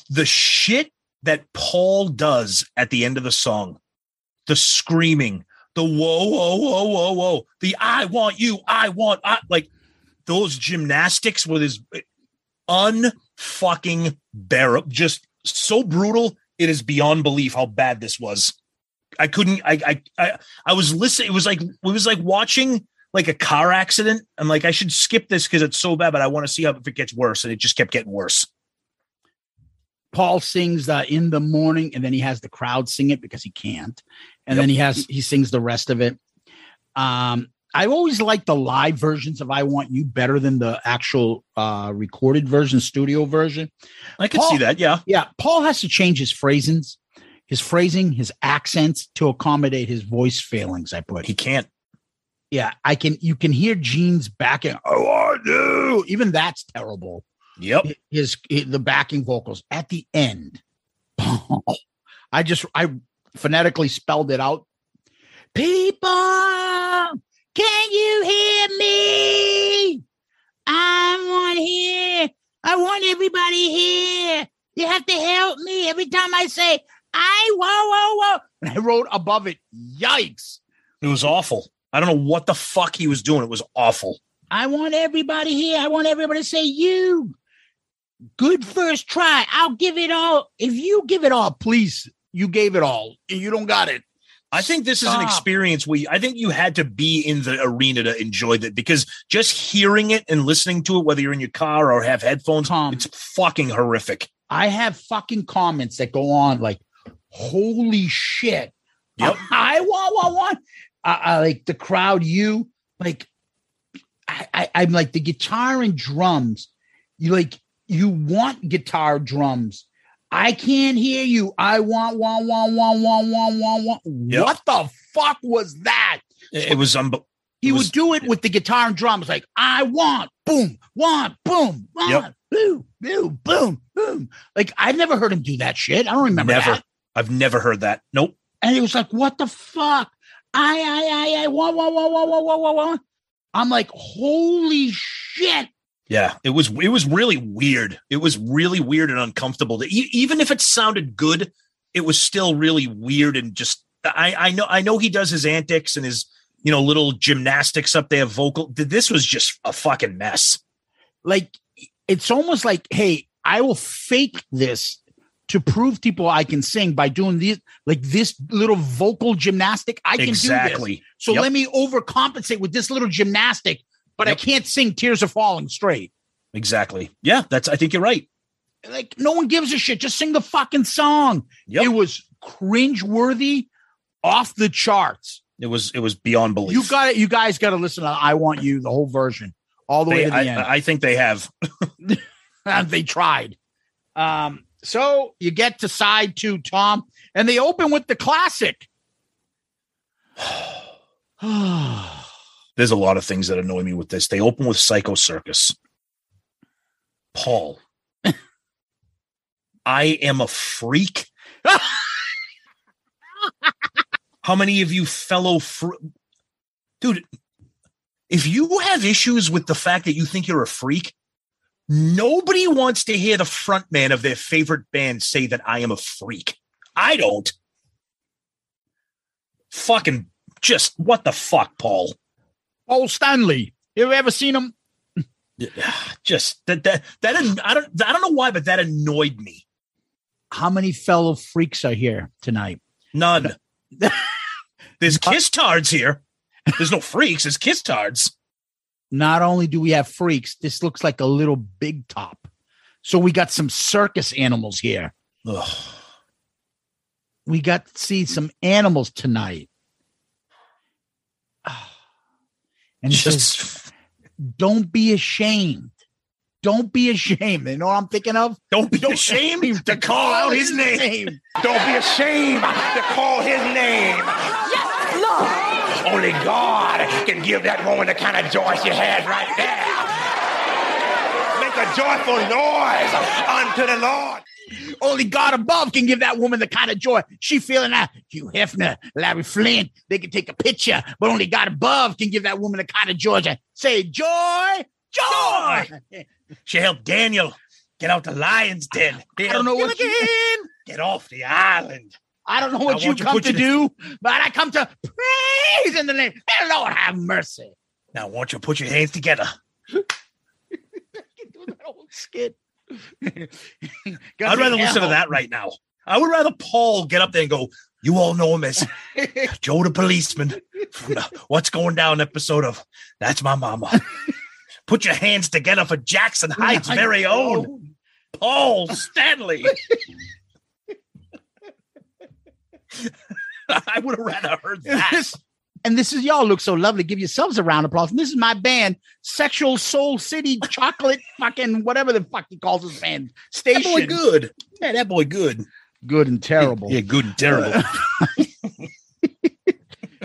the shit that Paul does at the end of the song. The screaming, the whoa whoa whoa whoa whoa, the I want you, I want I like those gymnastics with his unfucking bearable, just so brutal. It is beyond belief how bad this was. I couldn't. I I I, I was listening. It was like it was like watching like a car accident. I'm like, I should skip this because it's so bad, but I want to see how if it gets worse, and it just kept getting worse. Paul sings the in the morning, and then he has the crowd sing it because he can't, and then he has he sings the rest of it. Um, I always like the live versions of "I Want You" better than the actual uh, recorded version, studio version. I can see that. Yeah, yeah. Paul has to change his phrasings, his phrasing, his accents to accommodate his voice failings. I put he can't. Yeah, I can. You can hear Gene's backing. Oh, I do. Even that's terrible. Yep. His, his the backing vocals at the end. I just I phonetically spelled it out. People, can you hear me? I want here. I want everybody here. You have to help me every time I say I whoa whoa whoa. And I wrote above it, yikes. It was awful. I don't know what the fuck he was doing. It was awful. I want everybody here. I want everybody to say you. Good first try. I'll give it all. If you give it all, please. You gave it all. and You don't got it. I think this is an experience where you- I think you had to be in the arena to enjoy that because just hearing it and listening to it, whether you're in your car or have headphones, on, it's fucking horrific. I have fucking comments that go on like, holy shit. Yep. I want, want, want. I, I like the crowd, you like, I, I, I'm like the guitar and drums. You like, you want guitar drums. I can't hear you. I want, want, want, want, want, want, want, want. Yep. What the fuck was that? It, it was unbelievable. He was, would do it yeah. with the guitar and drums, like I want, boom, want, boom, want, yep. boom, boom, boom, boom. Like I've never heard him do that shit. I don't remember. Never. That. I've never heard that. Nope. And he was like, what the fuck? I, I, I, I, want, want, want, want, want, want, want. I'm like, holy shit! Yeah, it was it was really weird. It was really weird and uncomfortable. To, even if it sounded good, it was still really weird and just I I know I know he does his antics and his you know little gymnastics up there vocal. This was just a fucking mess. Like it's almost like, hey, I will fake this to prove people I can sing by doing these like this little vocal gymnastic. I can do Exactly. this. So Yep. let me overcompensate with this little gymnastic, but I can't sing Tears Are Falling straight. Exactly. Yeah, that's. I think you're right. Like no one gives a shit. Just sing the fucking song. Yep. It was cringe worthy, off the charts. It was. It was beyond belief. You got it. You guys got to listen to "I Want You" the whole version, all the way to the I, end. I think they have. they tried. Um, so you get to side two, Tom, and they open with the classic. There's a lot of things that annoy me with this. They open with Psycho Circus. Paul, I am a freak. How many of you fellow fr- dude? If you have issues with the fact that you think you're a freak, nobody wants to hear the frontman of their favorite band say that I am a freak. I don't. Fucking just what the fuck, Paul? Paul Stanley. You ever seen him? Just that that that I don't I don't know why, but that annoyed me. How many fellow freaks are here tonight? None. There's kiss tards here. There's no freaks. There's kiss tards. Not only do we have freaks, this looks like a little big top. So we got some circus animals here. Ugh. We got to see some animals tonight. And it Just says, don't be ashamed. Don't be ashamed. You know what I'm thinking of? don't be ashamed to call out his name. Don't be ashamed to call his name. Yes, Lord. Only God can give that woman the kind of joy she has right there. Make a joyful noise unto the Lord. Only God above can give that woman the kind of joy she feeling that. Hugh Hefner, Larry Flynt, they can take a picture, but only God above can give that woman the kind of joy. that- Say joy, joy. She helped Daniel get out the lion's den. They I don't know what you-. Get off the island. I don't know I what you you come to your- do, but I come to praise in the name. Hey, Lord, have mercy. Now, won't you put your hands together? Can Do that old skit. I'd rather listen to that right now. I would rather Paul get up there and go, You all know him as Joe the policeman from the uh, What's Going Down episode of That's My Mama. Put your hands together for Jackson Heights' very own Paul Stanley. I would have rather heard that. This- and this is y'all look so lovely. Give yourselves a round of applause. And this is my band, Sexual Soul City Chocolate, fucking whatever the fuck he calls his band That station. boy good. Yeah, that boy good. Good and terrible. Yeah, good and terrible. Uh,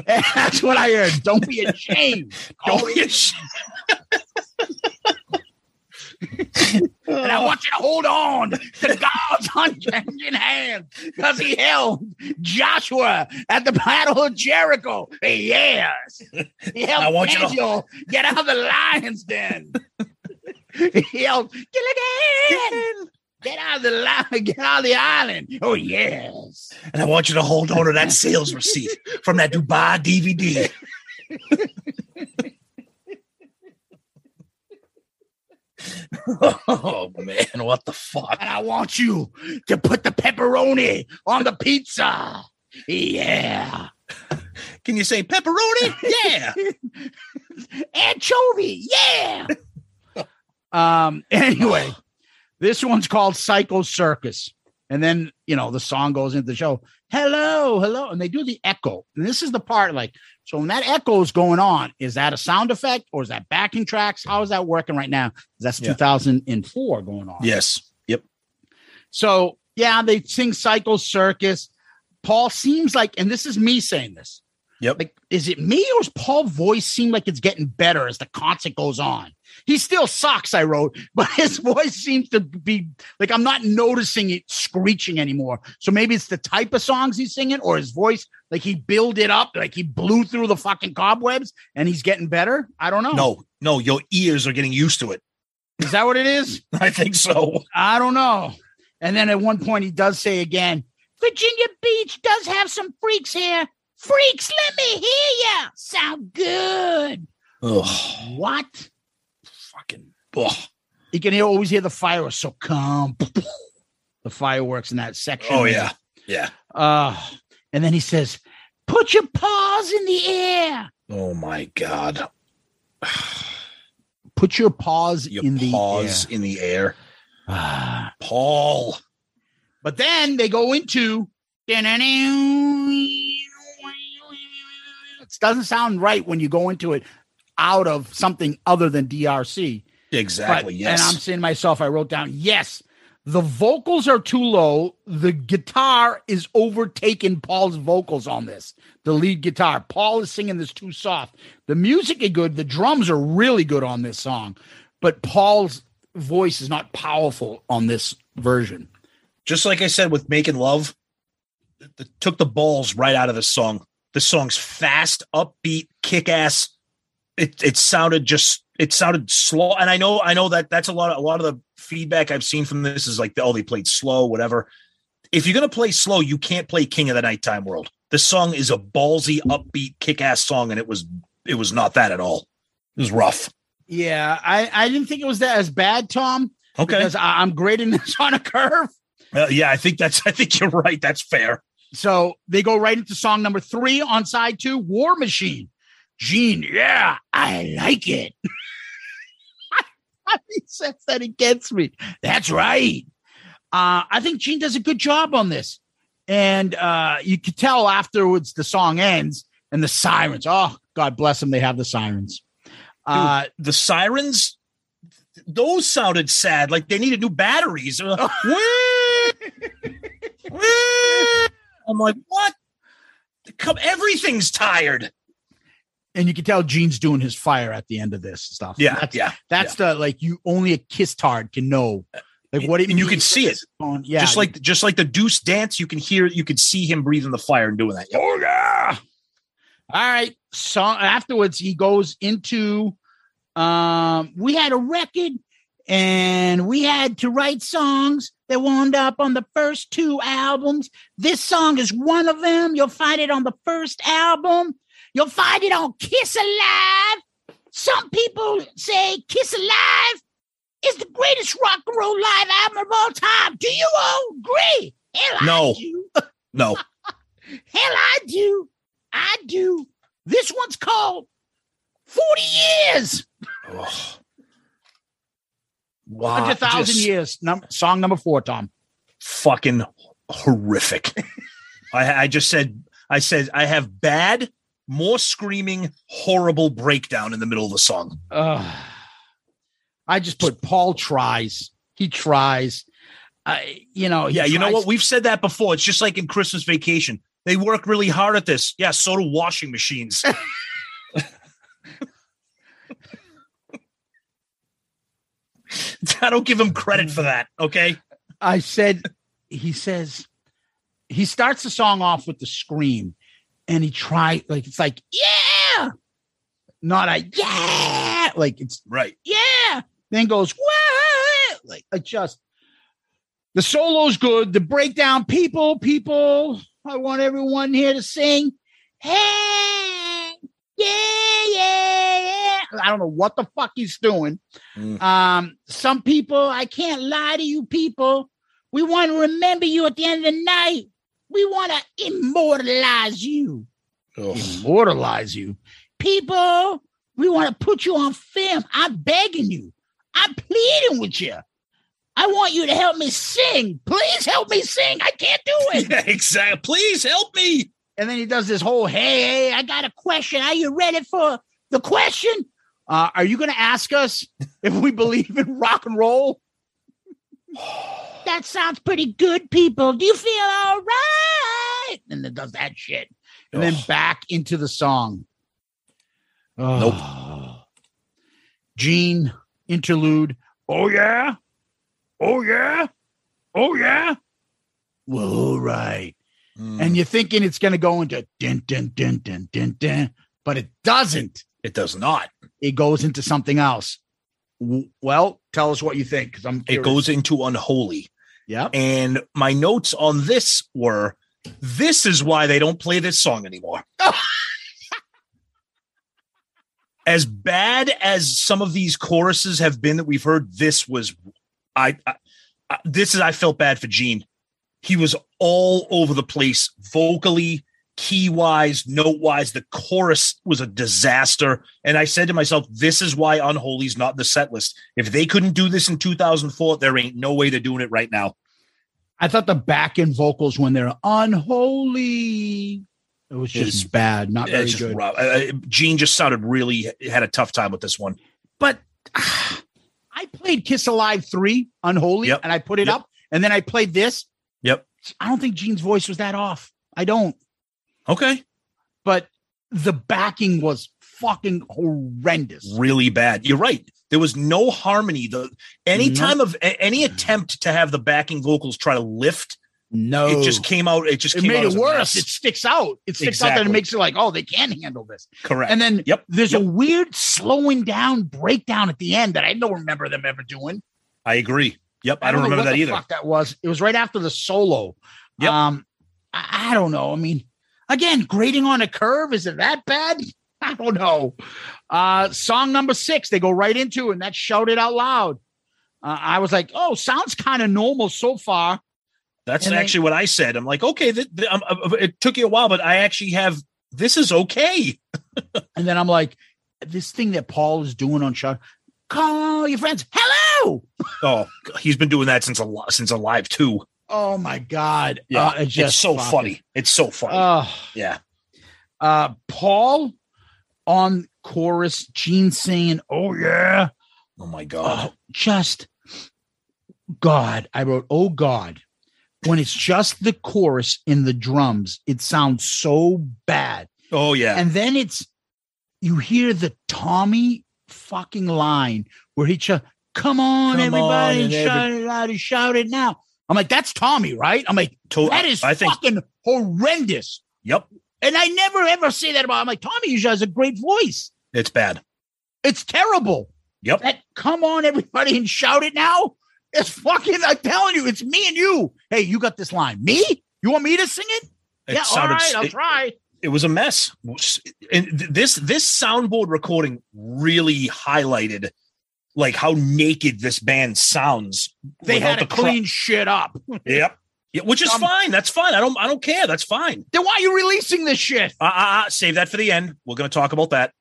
That's what I heard. Don't be ashamed. Don't be ashamed. And I want you to hold on to God's unchanging hand because he held Joshua at the Battle of Jericho. Yes. He helped I want you to- Daniel get out of the lion's den. he helped Gilligan get out of the lion, get out of the island. Oh, yes. And I want you to hold on to that sales receipt from that Dubai DVD. oh man, what the fuck? And I want you to put the pepperoni on the pizza. Yeah. Can you say pepperoni? Yeah. anchovy. Yeah. um. Anyway, this one's called Psycho Circus, and then you know the song goes into the show. Hello, hello, and they do the echo. And this is the part like so when that echo is going on, is that a sound effect or is that backing tracks? How is that working right now? That's Yeah. 2004 going on. yes. Yep. So yeah, they sing Psycho Circus. Paul seems like, and this is me saying this. Yep. Like, is it me or is Paul's voice seem like it's getting better as the concert goes on? He still sucks, I wrote, but his voice seems to be like I'm not noticing it screeching anymore. So maybe it's the type of songs he's singing, or his voice, like he built it up, like he blew through the fucking cobwebs and he's getting better. I don't know. No, no, your ears are getting used to it. Is that what it is? I think so. I don't know. And then at one point he does say again, Virginia Beach does have some freaks here. Freaks, let me hear ya. Sound good. Ugh. What? Ugh. You can hear, always hear the fire so come. The fireworks in that section. Oh yeah, yeah. Uh, and then he says, "Put your paws in the air. Oh my god. Put your paws Your in the air." in the air. Ah. Paul. But then they go into it doesn't sound right when you go into it out of something other than DRC. Exactly. But- yes. And I'm saying to myself, I wrote down, yes, the vocals are too low. The guitar is overtaking Paul's vocals on this. The lead guitar. Paul is singing this too soft. The music is good. The drums are really good on this song, but Paul's voice is not powerful on this version. Just like I said with making love, th- th- took the balls right out of the song. The song's fast, upbeat, kick ass. It it sounded just it sounded slow. And I know I know that that's a lot of a lot of the feedback I've seen from this is like oh they played slow, whatever. If you're gonna play slow, you can't play King of the Nighttime World. This song is a ballsy, upbeat, kick ass song, and it was it was not that at all. It was rough. Yeah, I, I didn't think it was that as bad, Tom. Okay. Because I, I'm grading this on a curve. Uh, yeah, I think that's I think you're right. That's fair. So they go right into song number three on side two, War Machine. Gene, yeah, I like it. he says that against me. That's right. Uh, I think Gene does a good job on this. And uh, you could tell afterwards the song ends and the sirens. Oh, God bless them. They have the sirens. Uh, Dude, the sirens, those sounded sad. Like they needed new batteries. Uh, I'm like, what? Come, everything's tired. And you can tell Gene's doing his fire at the end of this stuff. Yeah, that's, yeah, That's the like you only a kiss tard can know. Like what it and you can see it. On, yeah, just like just like the Deuce dance, you can hear, you can see him breathing the fire and doing that. Oh yeah. All right. So afterwards, he goes into um we had a record and we had to write songs that wound up on the first two albums. This song is one of them. You'll find it on the first album. You'll find it on Kiss Alive. Some people say Kiss Alive is the greatest rock and roll live album of all time. Do you all agree? Hell, I No. do. No, Hell, I do. I do. This one's called 40 Years. wow, 100,000 just Years. Num- song number four, Tom. fucking horrific. I, I just said, I said, I have bad, more screaming, horrible breakdown in the middle of the song. Ugh. I just put Paul tries. He tries. I, you know, yeah, you know what? We've said that before. It's just like in Christmas Vacation. They work really hard at this. Yeah, so do washing machines. I don't give him credit for that. Okay. I said, he says, he starts the song off with the scream and he tried, like, it's like, yeah, not a yeah, like it's Right. yeah, then goes what, like, I just the solo's good, the breakdown, people, people, I want everyone here to sing, hey, yeah, yeah, yeah. I don't know what the fuck he's doing. Mm. Um, some people, I can't lie to you people. We want to remember you at the end of the night. We want to immortalize you. Immortalize you. People, we want to put you on film. I'm begging you. I'm pleading with you. I want you to help me sing. Please help me sing. I can't do it. Yeah, exactly. Please help me. And then he does this whole, hey, hey, I got a question. Are you ready for the question? Uh, are you going to ask us if we believe in rock and roll? that sounds pretty good, people. Do you feel all right? And it does that shit. And then back into the song. Nope. Gene interlude. Oh, yeah. Oh, yeah. Oh, yeah. Well, all right. Mm. And you're thinking it's going to go into din, din, din, din, din, din, but it doesn't. It does not. It goes into something else. Well, tell us what you think because I'm It goes into unholy. Yeah. And my notes on this were this is why they don't play this song anymore. as bad as some of these choruses have been that we've heard, this was I, I uh, this is I felt bad for Gene. He was all over the place vocally, key wise, note wise. The chorus was a disaster. And I said to myself, this is why Unholy's not the set list. If they couldn't do this in 2004, there ain't no way they're doing it right now. I thought the back end vocals when they're unholy, it was just It's- bad, not very good. Uh, uh, Gene just sounded really had a tough time with this one. But I played Kiss Alive 3 Unholy Yep. and I put it Yep. up and then I played this. Yep. I don't think Gene's voice was that off. I don't. Okay. But the backing was fucking horrendous. Really bad. You're right. There was no harmony. The any time of any attempt to have the backing vocals try to lift, no, it just came out. It just It came made out it worse. It sticks out. It sticks out and it makes it like, oh, they can handle this. Correct. And then Yep. there's Yep. a weird slowing down breakdown at the end that I don't remember them ever doing. I agree. Yep. I, don't, know remember that the either. Fuck that was. It was right after the solo. Yep. Um, I, I don't know. I mean, again, grading on a curve is it that bad? I don't know. Uh, song number six, they go right into, and that's Shout It Out Loud. Uh, I was like, oh, sounds kind of normal so far. That's And they- actually what I said. I'm like, okay, th- th- um, uh, it took you a while, but I actually have. This is okay. And then I'm like, this thing that Paul is doing on show, call your friends. Hello. Oh, he's been doing that since a since Alive II. Oh my god. Yeah, Uh, it's, just so fucking- funny. It's so funny. Oh, yeah. uh, Paul on chorus, Gene singing, "Oh yeah." Oh my god. Oh, just God. I wrote, "Oh God." When it's just the chorus in the drums, it sounds so bad. Oh yeah. And then it's you hear the Tommy fucking line where he just come on, Come everybody, on, and shout it out and shout it now. I'm like, that's Tommy, right? I'm like, To- that is I think- fucking horrendous. yep. And I never ever say that about. I'm like, Tommy usually has a great voice. It's bad. It's terrible. Yep. That come on, everybody, and shout it now. It's fucking. I'm telling you, it's me and you. Hey, you got this line. Me? You want me to sing it? It yeah, all sounded- right, I'll it- try. it was a mess. And this this soundboard recording really highlighted like how naked this band sounds. They had to the clean shit up. Yep. Yeah, which is Um, fine. That's fine. I don't I don't care. That's fine. Then why are you releasing this shit? Uh, uh, uh, save that for the end. We're going to talk about that.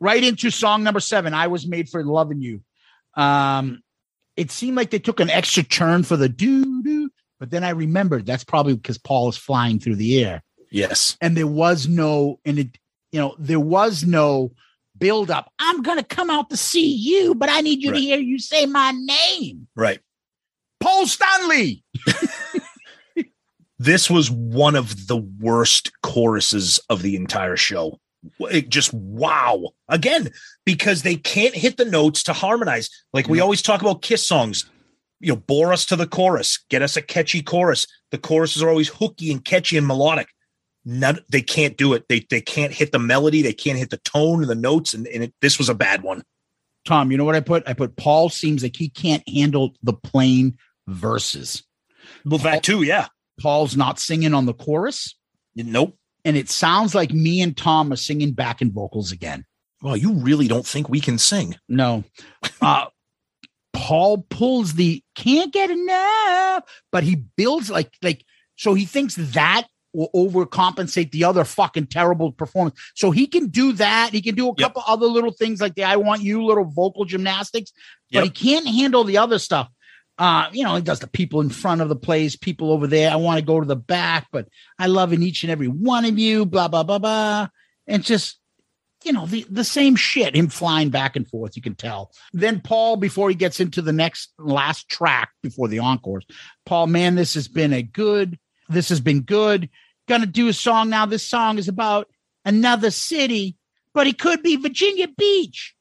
right into song number seven. I was made for loving you. Um, it seemed like they took an extra turn for the doo doo, but then I remembered that's probably because Paul is flying through the air, Yes. and there was no, and it, you know, there was no build up. I'm gonna come out to see you, but I need you Right. to hear you say my name, Right. Paul Stanley. This was one of the worst choruses of the entire show. It just wow. Again, because they can't hit the notes to harmonize. Like we always talk about Kiss songs. You know, bore us to the chorus, get us a catchy chorus. The choruses are always hooky and catchy and melodic. None, they can't do it. They they can't hit the melody. They can't hit the tone and the notes. And, and it, this was a bad one. Tom, you know what I put? I put Paul seems like he can't handle the plain verses. Well, that too, yeah. Paul's not singing on the chorus. Nope. and it sounds like me and Tom are singing backing vocals again. Well, you really don't think we can sing? No. Uh Paul pulls the can't get enough, but he builds like like so he thinks that will overcompensate the other fucking terrible performance. So he can do that. He can do a Yep. couple other little things like the I want you little vocal gymnastics, but Yep. he can't handle the other stuff. Uh, you know, he does the people in front of the place, people over there. I want to go to the back, but I love in each and every one of you, blah, blah, blah, blah. And just, you know, the, the same shit, him flying back and forth, you can tell. Then Paul, before he gets into the next last track before the encores, Paul, man, this has been a good, this has been good. Gonna do a song now. This song is about another city, but it could be Virginia Beach.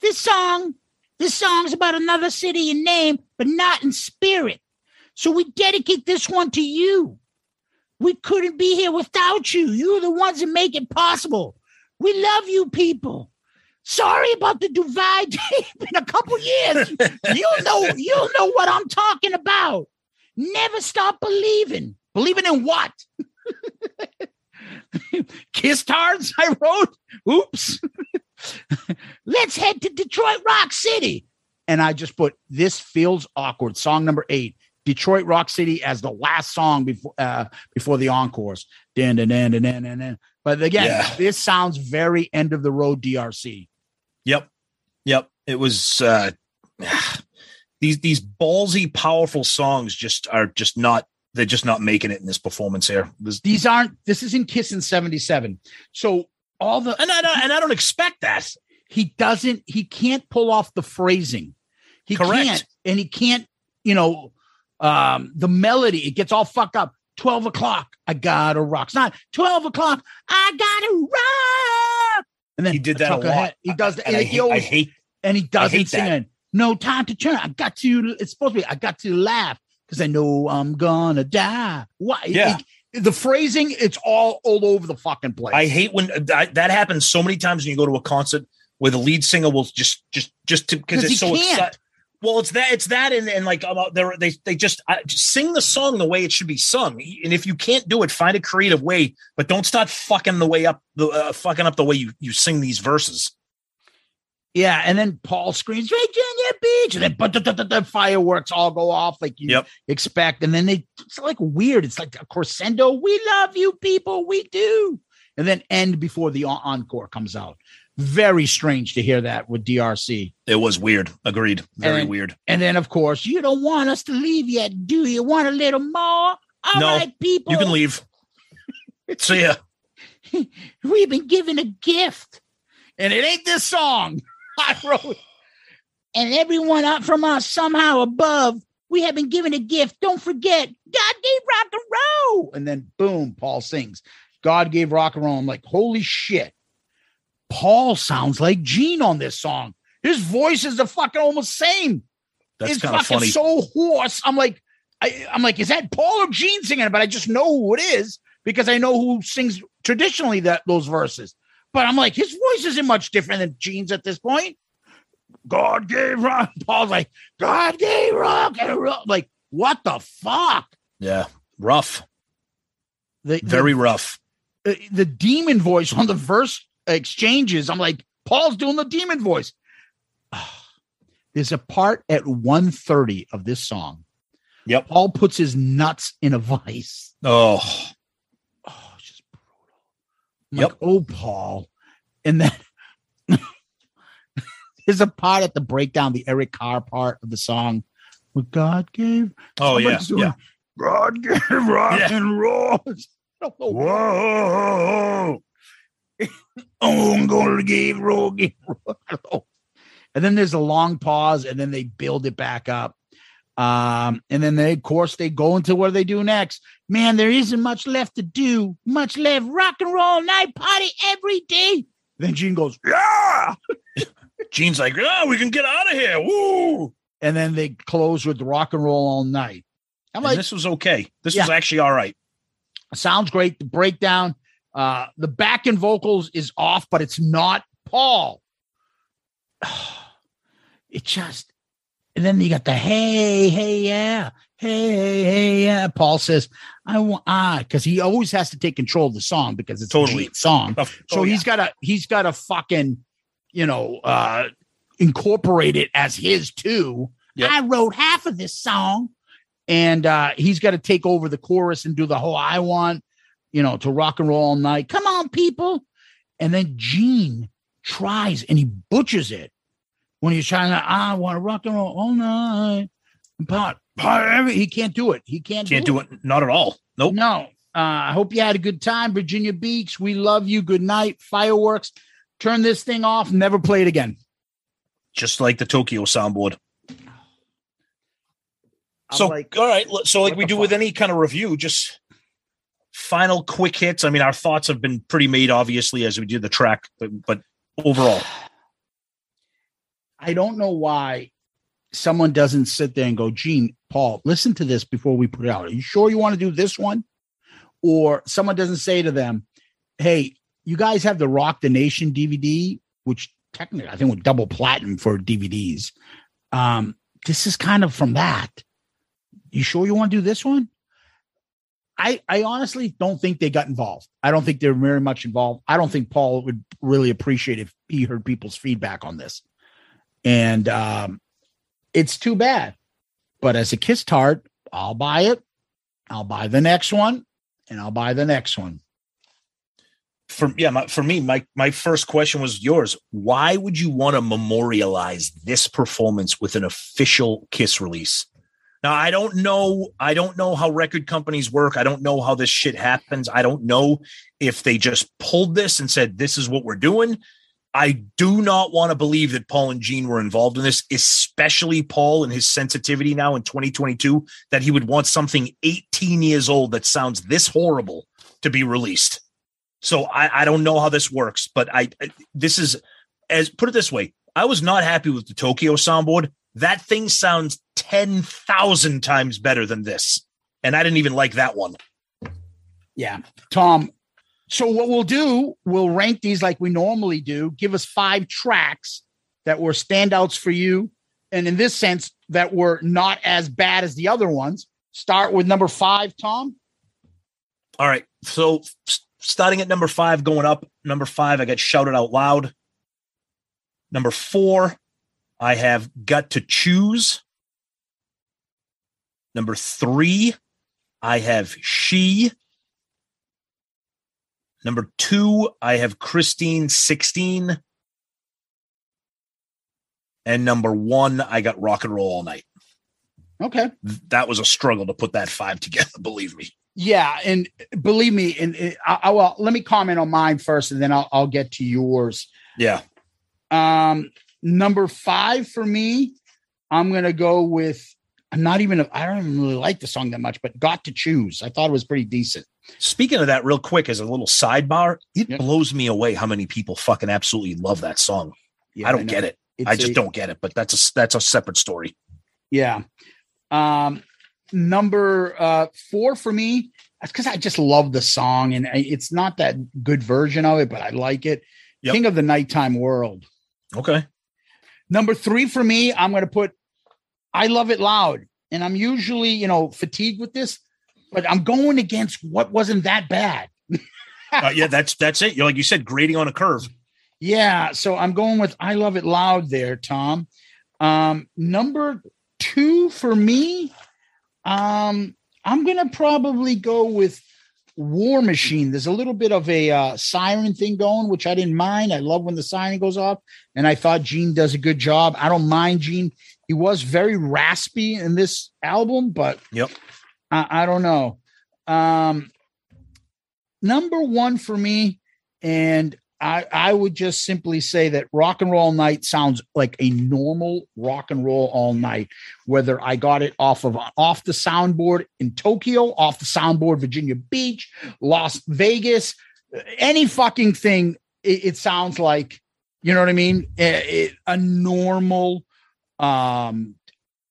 This song, this song's about another city in name, but not in spirit. So we dedicate this one to you. We couldn't be here without you. You're the ones that make it possible. We love you people. Sorry about the divide in a couple years. You'll know, you'll know what I'm talking about. Never stop believing. Believing in what? Kiss tards, I wrote. Oops. Let's head to Detroit Rock City. And I just put this feels awkward. Song number eight. Detroit Rock City as the last song before uh, before the encores. Dan, dan, dan, dan, dan, dan. But again, Yeah. this sounds very end of the road DRC. Yep. Yep. It was uh these these ballsy, powerful songs just are just not they're just not making it in this performance here. This, These aren't. This isn't Kiss in '77. So all the and I don't and I don't expect that. he doesn't. He can't pull off the phrasing. He Correct. can't, and he can't. You know, um, the melody. It gets all fucked up. Twelve o'clock. I gotta rock. It's not twelve o'clock. I gotta rock. And then He did that a lot. ahead. He does that. And I he hate, I hate and he doesn't sing that. No time to turn. I got to. It's supposed to be. I got to laugh because I know I'm gonna die. Why? Yeah. It- the phrasing. It's all all over the fucking place. I hate when uh, that, that happens so many times when you go to a concert where the lead singer will just just just to because 'Cause it's so excited. Well, it's that it's that and, and like um, uh, about they they they just, I, just sing the song the way it should be sung. And if you can't do it, find a creative way, but don't start fucking the way up the uh, fucking up the way you you sing these verses. Yeah, and then Paul screams Virginia Beach, and then but the, the, the, fireworks all go off like you Yep. expect, and then they it's like weird. It's like a crescendo. We love you, people. We do, and then end before the encore comes out. Very strange to hear that with DRC. It was weird. Agreed. Very And- weird. And then, of course, you don't want us to leave yet, do you? Want a little more? All right, No, people. You can leave. See ya. We've been given a gift, and it ain't this song. I wrote, and everyone up from us somehow above, we have been given a gift. Don't forget, God gave rock and roll. And then, boom, Paul sings, God gave rock and roll. I'm like, holy shit. Paul sounds like Gene on this song. His voice is the fucking almost same. That's it's kind of fucking funny. so hoarse. I'm like, I, I'm like, is that Paul or Gene singing it? But I just know who it is because I know who sings traditionally that those verses. But I'm like, his voice isn't much different than Gene's at this point. God gave rock. Paul's like, God gave rock and roll. Like, what the fuck? yeah. Rough. The, Very rough. the, the demon voice on the verse exchanges. I'm like, Paul's doing the demon voice. There's a part at 130 of this song. Yep. Paul puts his nuts in a vice. Oh. It's just brutal. I'm like, oh, Paul. And then there's a part at the breakdown, the Eric Carr part of the song. What God gave. Oh, yeah. Doing, Yeah. God gave rock Yeah. and roll. Whoa. Oh, I'm going to give rock and roll. And then there's a long pause, and then they build it back up. Um, and then they, of course, they go into what do they do next. Man, there isn't much left to do. Much left. Rock and roll night party every day. Then Gene goes, yeah. Gene's like, oh, we can get out of here. Woo. And then they close with rock and roll all night. I'm And like, this was okay. This Yeah. was actually all right. sounds great. The breakdown, uh, the back end vocals is off, but it's not Paul. It just, and then you got the hey, hey, yeah, hey, hey, hey, yeah. Paul says, I want, ah, because he always has to take control of the song because it's Totally. a song. Oh, So oh, he's got to, he's got to fucking, you know, uh, incorporate it as his too. Yep. I wrote half of this song, and uh, he's got to take over the chorus and do the whole I want, you know, to rock and roll all night. Come on, people. And then Gene tries and he butchers it when he's trying to, I want to rock and roll all night. But he can't do it. He can't, Can't do it. Not at all. Nope. no. Uh, I hope you had a good time, Virginia Beach. We love you. Good night. Fireworks. Turn this thing off. Never play it again. Just like the Tokyo soundboard. I'm so like, all right. So like we the do with any kind of review, just final quick hits. I mean, our thoughts have been pretty made, obviously, as we did the track, but, but overall, I don't know why someone doesn't sit there and go, Gene, Paul, listen to this before we put it out. Are you sure you want to do this one? Or someone doesn't say to them, Hey, you guys have the Rock the Nation DVD, which technically I think was double platinum for DVDs. Um, this is kind of from that. You sure you want to do this one? I I honestly don't think they got involved. I don't think they're very much involved. I don't think Paul would really appreciate if he heard people's feedback on this. And um it's too bad. But as a kiss tart, I'll buy it. I'll buy the next one, and I'll buy the next one. For yeah, my, for me, my my first question was yours. Why would you want to memorialize this performance with an official Kiss release? Now, I don't know. I don't know how record companies work. I don't know how this shit happens. I don't know if they just pulled this and said, "This is what we're doing." I do not want to believe that Paul and Gene were involved in this, especially Paul and his sensitivity now in 2022, that he would want something 18 years old that sounds this horrible to be released. So I, I don't know how this works, but I this is as put it this way. I was not happy with the Tokyo soundboard. That thing sounds 10,000 times better than this. And I didn't even like that one. Yeah. Tom, so what we'll do, we'll rank these like we normally do. Give us five tracks that were standouts for you, and in this sense, that were not as bad as the other ones. Start with number five, Tom. All right. So starting at number five, going up. Number five, I got Shout It Out Loud. Number four, I have got to choose. Number three, I have she. Number two, I have Christine 16. And number one, I got rock and roll all night. Okay. That was a struggle to put that five together, believe me. Yeah. And believe me, and, I, I well, let me comment on mine first and then I'll, I'll get to yours. Yeah. Um, number five for me, I'm going to go with, I'm not even, I don't even really like the song that much, but Got to Choose. I thought it was pretty decent. Speaking of that, real quick, as a little sidebar, it blows me away how many people fucking absolutely love that song. Yeah, I don't I get it. It's I just a, don't get it. But that's a that's a separate story. Yeah. Um, number uh, four for me, that's because I just love the song, and it's not that good version of it, but I like it. Yep. King of the Nighttime World. Okay. Number three for me, I'm going to put I Love It Loud. And I'm usually, you know, fatigued with this but I'm going against what wasn't that bad. uh, yeah, that's that's it. You're like you said, grading on a curve. Yeah, so I'm going with I love it loud there, Tom. Um, number two for me, um, I'm gonna probably go with War Machine. There's a little bit of a uh, siren thing going, which I didn't mind. I love when the siren goes off, and I thought Gene does a good job. I don't mind Gene. He was very raspy in this album, but yep. I, I don't know. Um, number one for me, and I, I would just simply say that rock and roll night sounds like a normal rock and roll all night. Whether I got it off of off the soundboard in Tokyo, off the soundboard Virginia Beach, Las Vegas, any fucking thing, it, it sounds like you know what I mean. It, it, a normal um,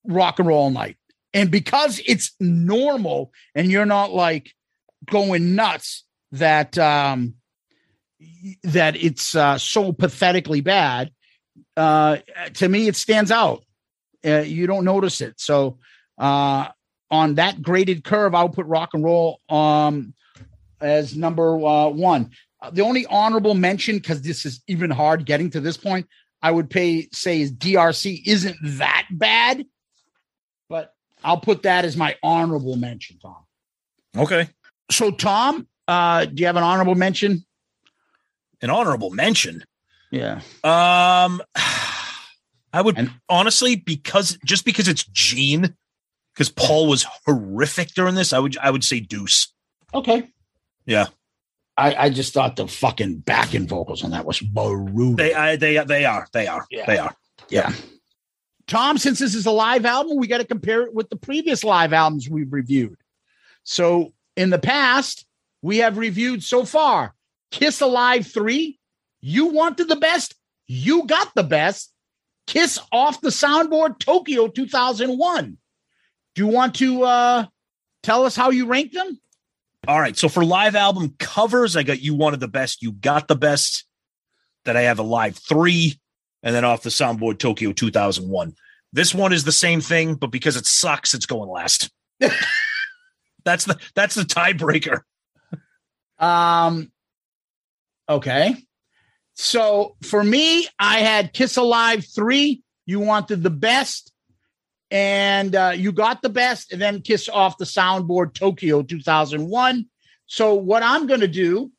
rock and roll night. And because it's normal and you're not like going nuts that um that it's uh, so pathetically bad, uh to me it stands out. Uh, you don't notice it. So uh on that graded curve, I'll put rock and roll um as number uh, one. The only honorable mention, because this is even hard getting to this point, I would pay say is DRC isn't that bad, but I'll put that as my honorable mention, Tom. Okay. So, Tom, uh, do you have an honorable mention? An honorable mention? Yeah. Um, I would and, honestly because just because it's Gene, because Paul was horrific during this. I would I would say Deuce. Okay. Yeah. I, I just thought the fucking backing vocals on that was brutal. They I, they they are they are yeah. they are yeah. Tom, since this is a live album, we got to compare it with the previous live albums we've reviewed. So in the past, we have reviewed so far Kiss Alive 3. You wanted the best, you got the best. Kiss off the soundboard Tokyo 2001. Do you want to uh, tell us how you rank them? All right. So for live album covers, I got you wanted the best, you got the best. That I have a live three and then off the soundboard Tokyo 2001. This one is the same thing, but because it sucks, it's going last. that's the that's the tiebreaker. Um okay. So for me, I had Kiss Alive 3. You wanted the best. And uh, you got the best, and then Kiss off the soundboard Tokyo 2001. So what I'm going to do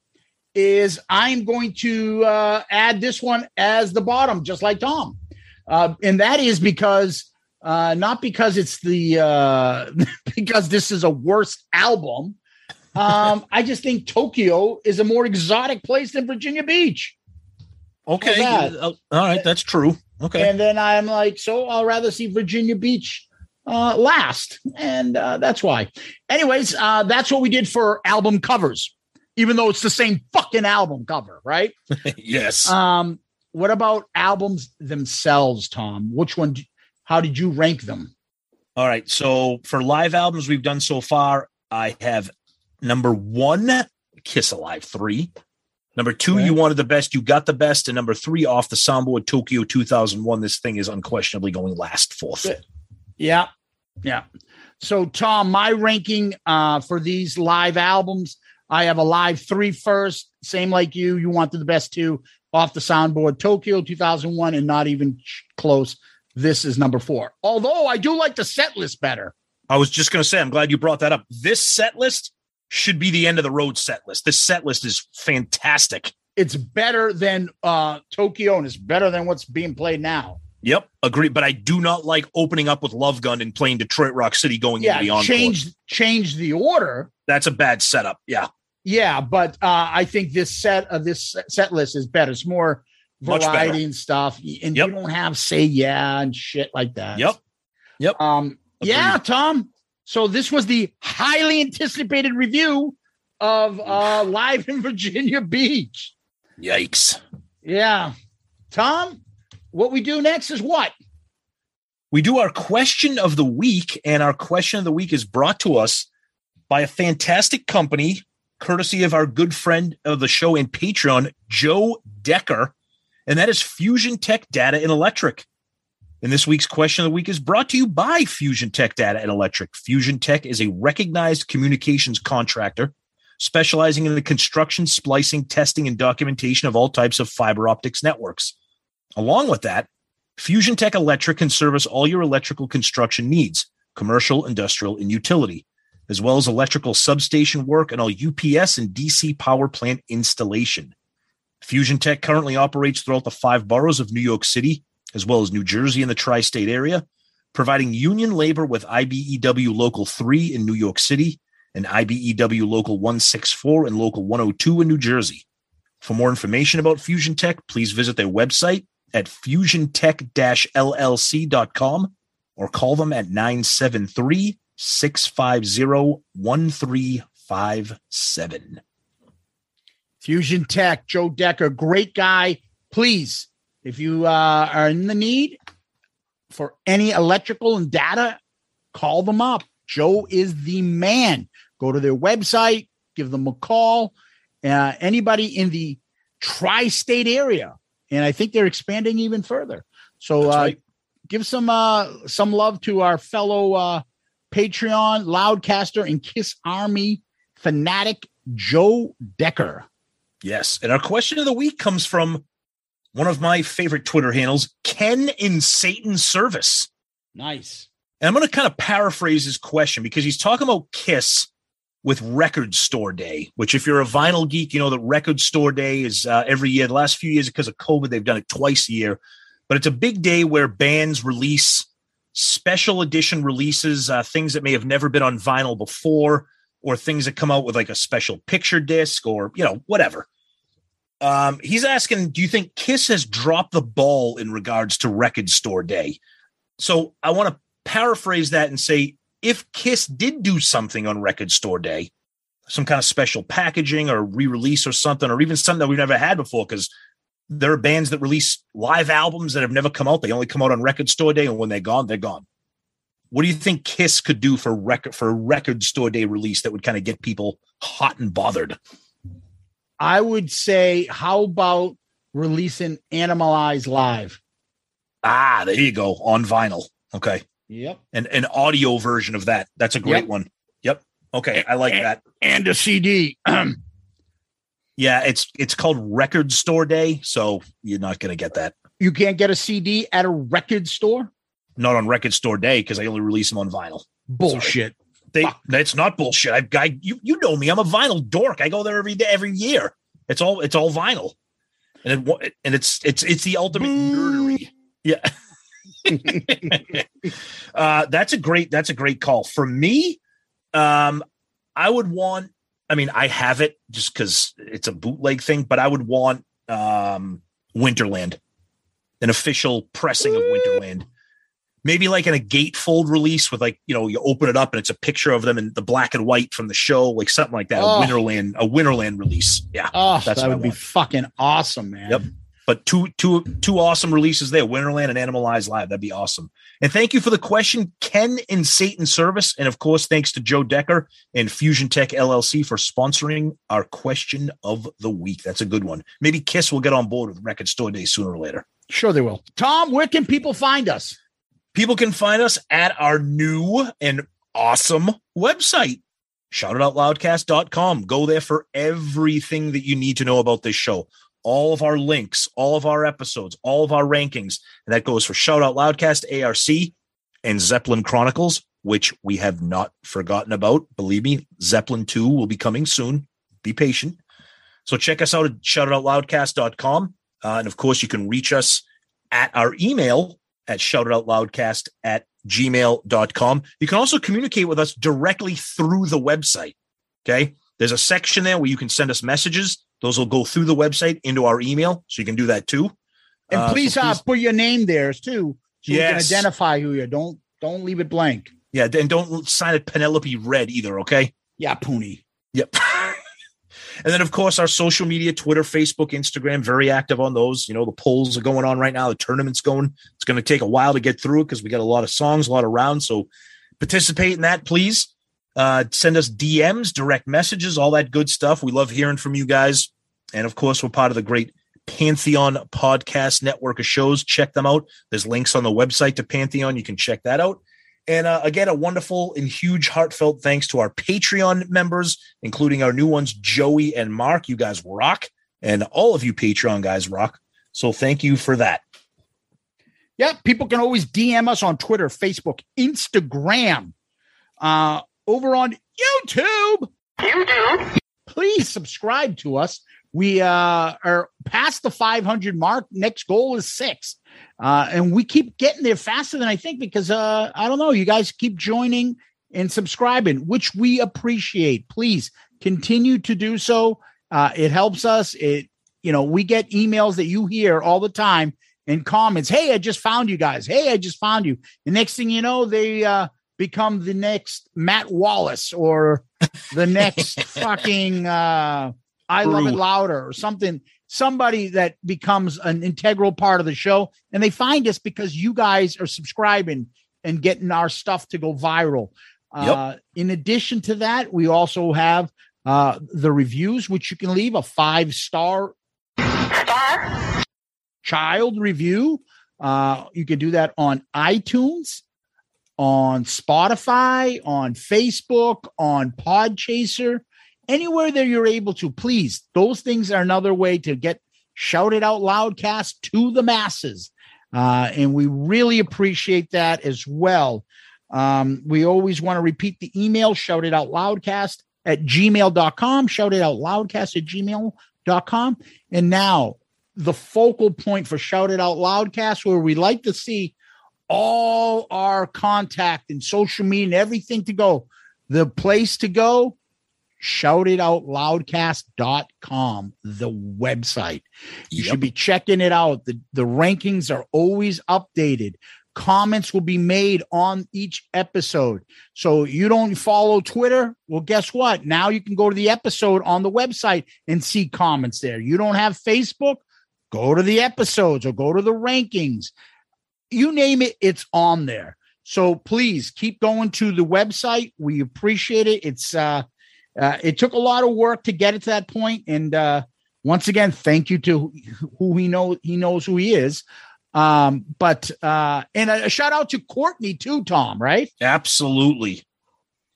is I'm going to uh, add this one as the bottom, just like Tom, uh, and that is because uh, not because it's the uh, because this is a worse album. Um, I just think Tokyo is a more exotic place than Virginia Beach. Okay. Uh, all right. That's true. Okay. And then I'm like, so I'll rather see Virginia Beach uh, last. And uh, that's why. Anyways, uh, that's what we did for album covers, even though it's the same fucking album cover, right? yes. Um, what about albums themselves, Tom? Which one? d- How did you rank them? All right. So for live albums we've done so far, I have number one, Kiss Alive 3. Number two, Okay. you wanted the best, you got the best. And number three, off the soundboard Tokyo 2001. This thing is unquestionably going last fourth. Yeah. Yeah. So, Tom, my ranking uh, for these live albums, I have a live three first, same like you. You wanted the best two off the soundboard Tokyo 2001 and not even close. This is number four. Although I do like the set list better. I was just going to say, I'm glad you brought that up. This set list should be the end of the road set list. This set list is fantastic. It's better than uh, Tokyo and it's better than what's being played now. Yep, agree. But I do not like opening up with Love Gun and playing Detroit Rock City going Yeah, into the encore. change change the order. That's a bad setup. Yeah, Yeah, but uh, I think this set of this set list is better. It's more variety and stuff, and Yep. you don't have say yeah and shit like that. Yep. Yep. Um. Yeah, Tom. So this was the highly anticipated review of uh live in Virginia Beach. Yikes. Yeah, Tom. What we do next is what? We do our question of the week, and our question of the week is brought to us by a fantastic company, courtesy of our good friend of the show and Patreon, Joe Decker, and that is Fusion Tech Data and Electric. And this week's question of the week is brought to you by Fusion Tech Data and Electric. Fusion Tech is a recognized communications contractor specializing in the construction, splicing, testing, and documentation of all types of fiber optics networks. Along with that, Fusion Tech Electric can service all your electrical construction needs, commercial, industrial, and utility, as well as electrical substation work and all UPS and DC power plant installation. Fusion Tech currently operates throughout the five boroughs of New York City, as well as New Jersey and the tri state area, providing union labor with IBEW Local 3 in New York City and IBEW Local 164 and Local 102 in New Jersey. For more information about Fusion Tech, please visit their website at fusiontech-llc.com or call them at 973 650 1357. Fusion Tech, Joe Decker, great guy. Please, if you uh, are in the need for any electrical and data, call them up. Joe is the man. Go to their website, give them a call. Uh, anybody in the tri state area. And I think they're expanding even further. So uh, right. give some uh, some love to our fellow uh, Patreon loudcaster and Kiss Army fanatic, Joe Decker. Yes. And our question of the week comes from one of my favorite Twitter handles, Ken in Satan's Service. Nice. And I'm going to kind of paraphrase his question because he's talking about Kiss with Record Store Day, which, if you're a vinyl geek, you know that Record Store Day is uh, every year. The last few years, because of COVID, they've done it twice a year. But it's a big day where bands release special edition releases, uh, things that may have never been on vinyl before, or things that come out with like a special picture disc or, you know, whatever. Um, he's asking, do you think Kiss has dropped the ball in regards to Record Store Day? So I want to paraphrase that and say if Kiss did do something on Record Store Day, some kind of special packaging or re-release or something, or even something that we've never had before, because there are bands that release live albums that have never come out. They only come out on Record Store Day, and when they're gone, they're gone. What do you think Kiss could do for record for a Record Store Day release that would kind of get people hot and bothered? I would say, how about releasing Animalize Live? Ah, there you go on vinyl. Okay, Yep. and an audio version of that. That's a great Yep. one. Yep. Okay, I like that. And a CD. Yeah, it's it's called Record Store Day, so you're not going to get that. you can't get a CD at a record store. not on record store day because I only release them on vinyl. Bullshit. They that's not bullshit. I've I you you know me. I'm a vinyl dork. I go there every day, every year. It's all it's all vinyl, and it and it's it's it's the ultimate nerdery. Yeah. uh, that's a great that's a great call for me. Um, I would want. I mean, I have it just because it's a bootleg thing, but I would want um, Winterland, an official pressing of Winterland. Maybe like in a gatefold release with like you know you open it up and it's a picture of them in the black and white from the show, like something like that. Oh. A Winterland, a Winterland release. Yeah, Oh, that's that would be fucking awesome, man. Yep. But two two two awesome releases there, Winterland and Animalize Live. That'd be awesome. And thank you for the question, Ken in Satan Service. And of course, thanks to Joe Decker and Fusion Tech LLC for sponsoring our question of the week. That's a good one. Maybe Kiss will get on board with Record Store Day sooner or later. Sure, they will. Tom, where can people find us? People can find us at our new and awesome website, shoutitoutloudcast.com. Go there for everything that you need to know about this show. All of our links, all of our episodes, all of our rankings. And that goes for Shout Out Loudcast, ARC, and Zeppelin Chronicles, which we have not forgotten about. Believe me, Zeppelin 2 will be coming soon. Be patient. So check us out at shoutitoutloudcast.com. Uh, and of course, you can reach us at our email at shoutitoutloudcast at gmail.com. You can also communicate with us directly through the website. Okay. There's a section there where you can send us messages. Those will go through the website into our email. So you can do that too. And Uh, so please, uh, put your name there too, so we Yes. can identify who you are. Don't don't leave it blank. Yeah. And don't sign it Penelope Red either. Okay. Yeah, Pooney. Yep. and then, of course, our social media Twitter, Facebook, Instagram, very active on those. You know, the polls are going on right now, the tournament's going. It's going to take a while to get through it because we got a lot of songs, a lot of rounds. So participate in that, please. Uh, send us DMs, direct messages, all that good stuff. We love hearing from you guys. And of course, we're part of the great Pantheon podcast network of shows. Check them out. There's links on the website to Pantheon. You can check that out. And uh, again, a wonderful and huge heartfelt thanks to our Patreon members, including our new ones, Joey and Mark. You guys rock. And all of you Patreon guys rock. So thank you for that. Yeah, people can always DM us on Twitter, Facebook, Instagram, uh, over on YouTube. YouTube. Please subscribe to us. We uh, are past the 500 mark. Next goal is six. Uh, and we keep getting there faster than I think because uh, I don't know, you guys keep joining and subscribing, which we appreciate. Please continue to do so. Uh, it helps us. It, you know, we get emails that you hear all the time and comments. Hey, I just found you guys. Hey, I just found you. The next thing you know, they uh, become the next Matt Wallace or the next fucking uh, I love it louder or something. Somebody that becomes an integral part of the show, and they find us because you guys are subscribing and getting our stuff to go viral. Uh, in addition to that, we also have uh, the reviews, which you can leave a five star child review. Uh, you can do that on iTunes, on Spotify, on Facebook, on Podchaser, anywhere that you're able to. Please, those things are another way to get Shout It Out Loudcast to the masses. Uh, and we really appreciate that as well. Um, we always want to repeat the email, shout it out loudcast at gmail.com, shout it out loudcast at gmail.com. And now the focal point for shout it out loudcast, where we like to see all our contact and social media and everything to go. The place to go, shout it out loudcast.com, the website. You should be checking it out. The, the rankings are always updated. Comments will be made on each episode. So you don't follow Twitter? Well, guess what? Now you can go to the episode on the website and see comments there. You don't have Facebook? Go to the episodes or go to the rankings. You name it, it's on there. So please keep going to the website. We appreciate it. It's uh, uh it took a lot of work to get it to that point, and uh once again, thank you to who he know he knows who he is. Um, but uh, and a, a shout out to Courtney too, Tom. Right? Absolutely.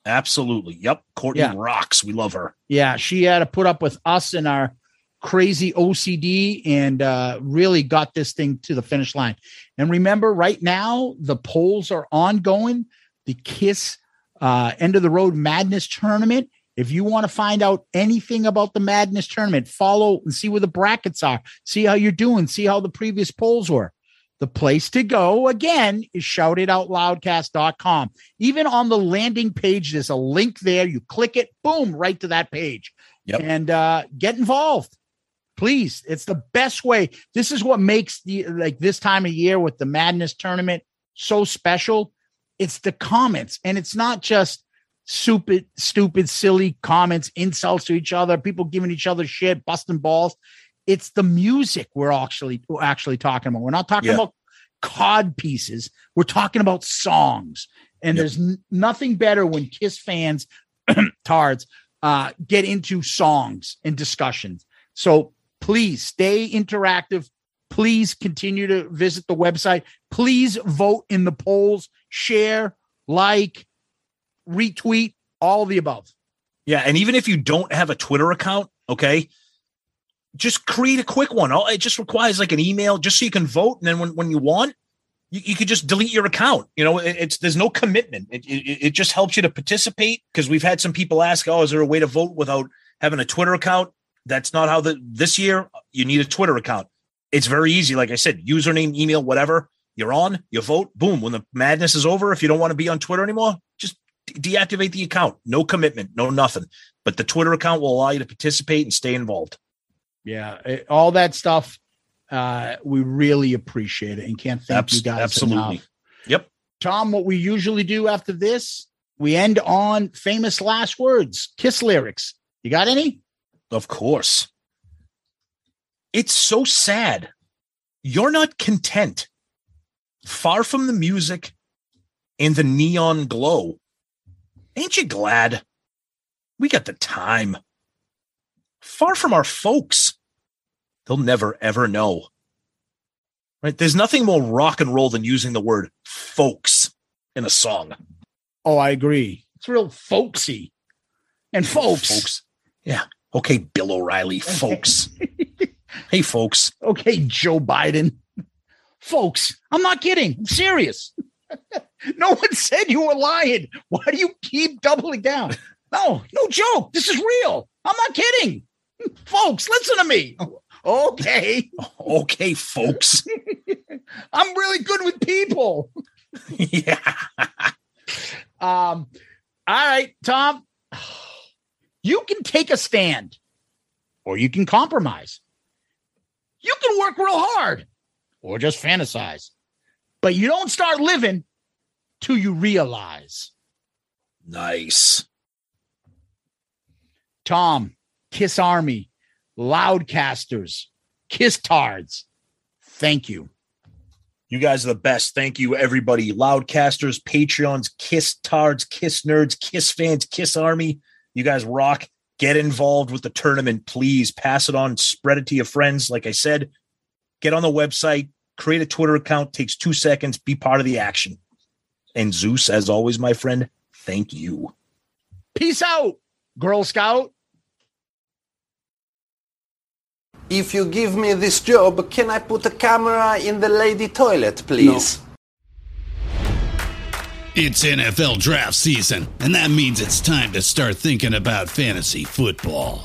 Absolutely. Yep. Courtney Yeah. rocks. We love her. Yeah, she had to put up with us and our crazy OCD and uh, really got this thing to the finish line. And remember, right now the polls are ongoing. The Kiss uh, End of the Road Madness Tournament. If you want to find out anything about the Madness Tournament, follow and see where the brackets are. See how you're doing. See how the previous polls were. The place to go again is shoutitoutloudcast.com. Even on the landing page, there's a link there. You click it, boom, right to that page. Yep. And uh, get involved. Please. It's the best way. This is what makes the like this time of year with the madness tournament so special. It's the comments, and it's not just stupid, stupid, silly comments, insults to each other, people giving each other shit, busting balls it's the music we're actually we're actually talking about. We're not talking Yeah. about cod pieces. We're talking about songs. And Yep. there's n- nothing better when Kiss fans, tards, uh, get into songs and discussions. So please stay interactive. Please continue to visit the website. Please vote in the polls, share, like, retweet, all the above. Yeah, and even if you don't have a Twitter account, okay, just create a quick one. It just requires like an email, just so you can vote, and then when, when you want, you, you could just delete your account. You know, it, it's there's no commitment. It, it it just helps you to participate because we've had some people ask, "Oh, is there a way to vote without having a Twitter account?" That's not how the this year you need a Twitter account. It's very easy. Like I said, username, email, whatever. You're on, you vote, boom. When the madness is over, if you don't want to be on Twitter anymore, just deactivate the account. No commitment, no nothing. But the Twitter account will allow you to participate and stay involved. Yeah, it- all that stuff. Uh, we really appreciate it and can't thank Abs- you guys absolutely. enough. Yep. Tom, what we usually do after this, we end on famous last words, kiss lyrics. You got any? Of course. It's so sad. You're not content. Far from the music and the neon glow. Ain't you glad? We got the time. Far from our folks. They'll never ever know. Right? There's nothing more rock and roll than using the word folks in a song. Oh, I agree. It's real folksy. And folks. Folks. Yeah. Okay, Bill O'Reilly, folks. hey, folks. Okay, Joe Biden. Folks, I'm not kidding. I'm serious. no one said you were lying. Why do you keep doubling down? No, no joke. This is real. I'm not kidding. Folks, listen to me. Okay. Okay, folks. I'm really good with people. yeah. Um, all right, Tom. You can take a stand or you can compromise. You can work real hard or just fantasize. But you don't start living till you realize. Nice. Tom, Kiss Army, Loudcasters, Kiss Tards. Thank you. You guys are the best. Thank you, everybody. Loudcasters, Patreons, Kiss Tards, Kiss Nerds, Kiss fans, Kiss Army. You guys rock. Get involved with the tournament, please. Pass it on, spread it to your friends. Like I said, get on the website, create a Twitter account, takes two seconds, be part of the action. And Zeus, as always, my friend, thank you. Peace out, Girl Scout. If you give me this job, can I put a camera in the lady toilet, please? It's NFL draft season, and that means it's time to start thinking about fantasy football.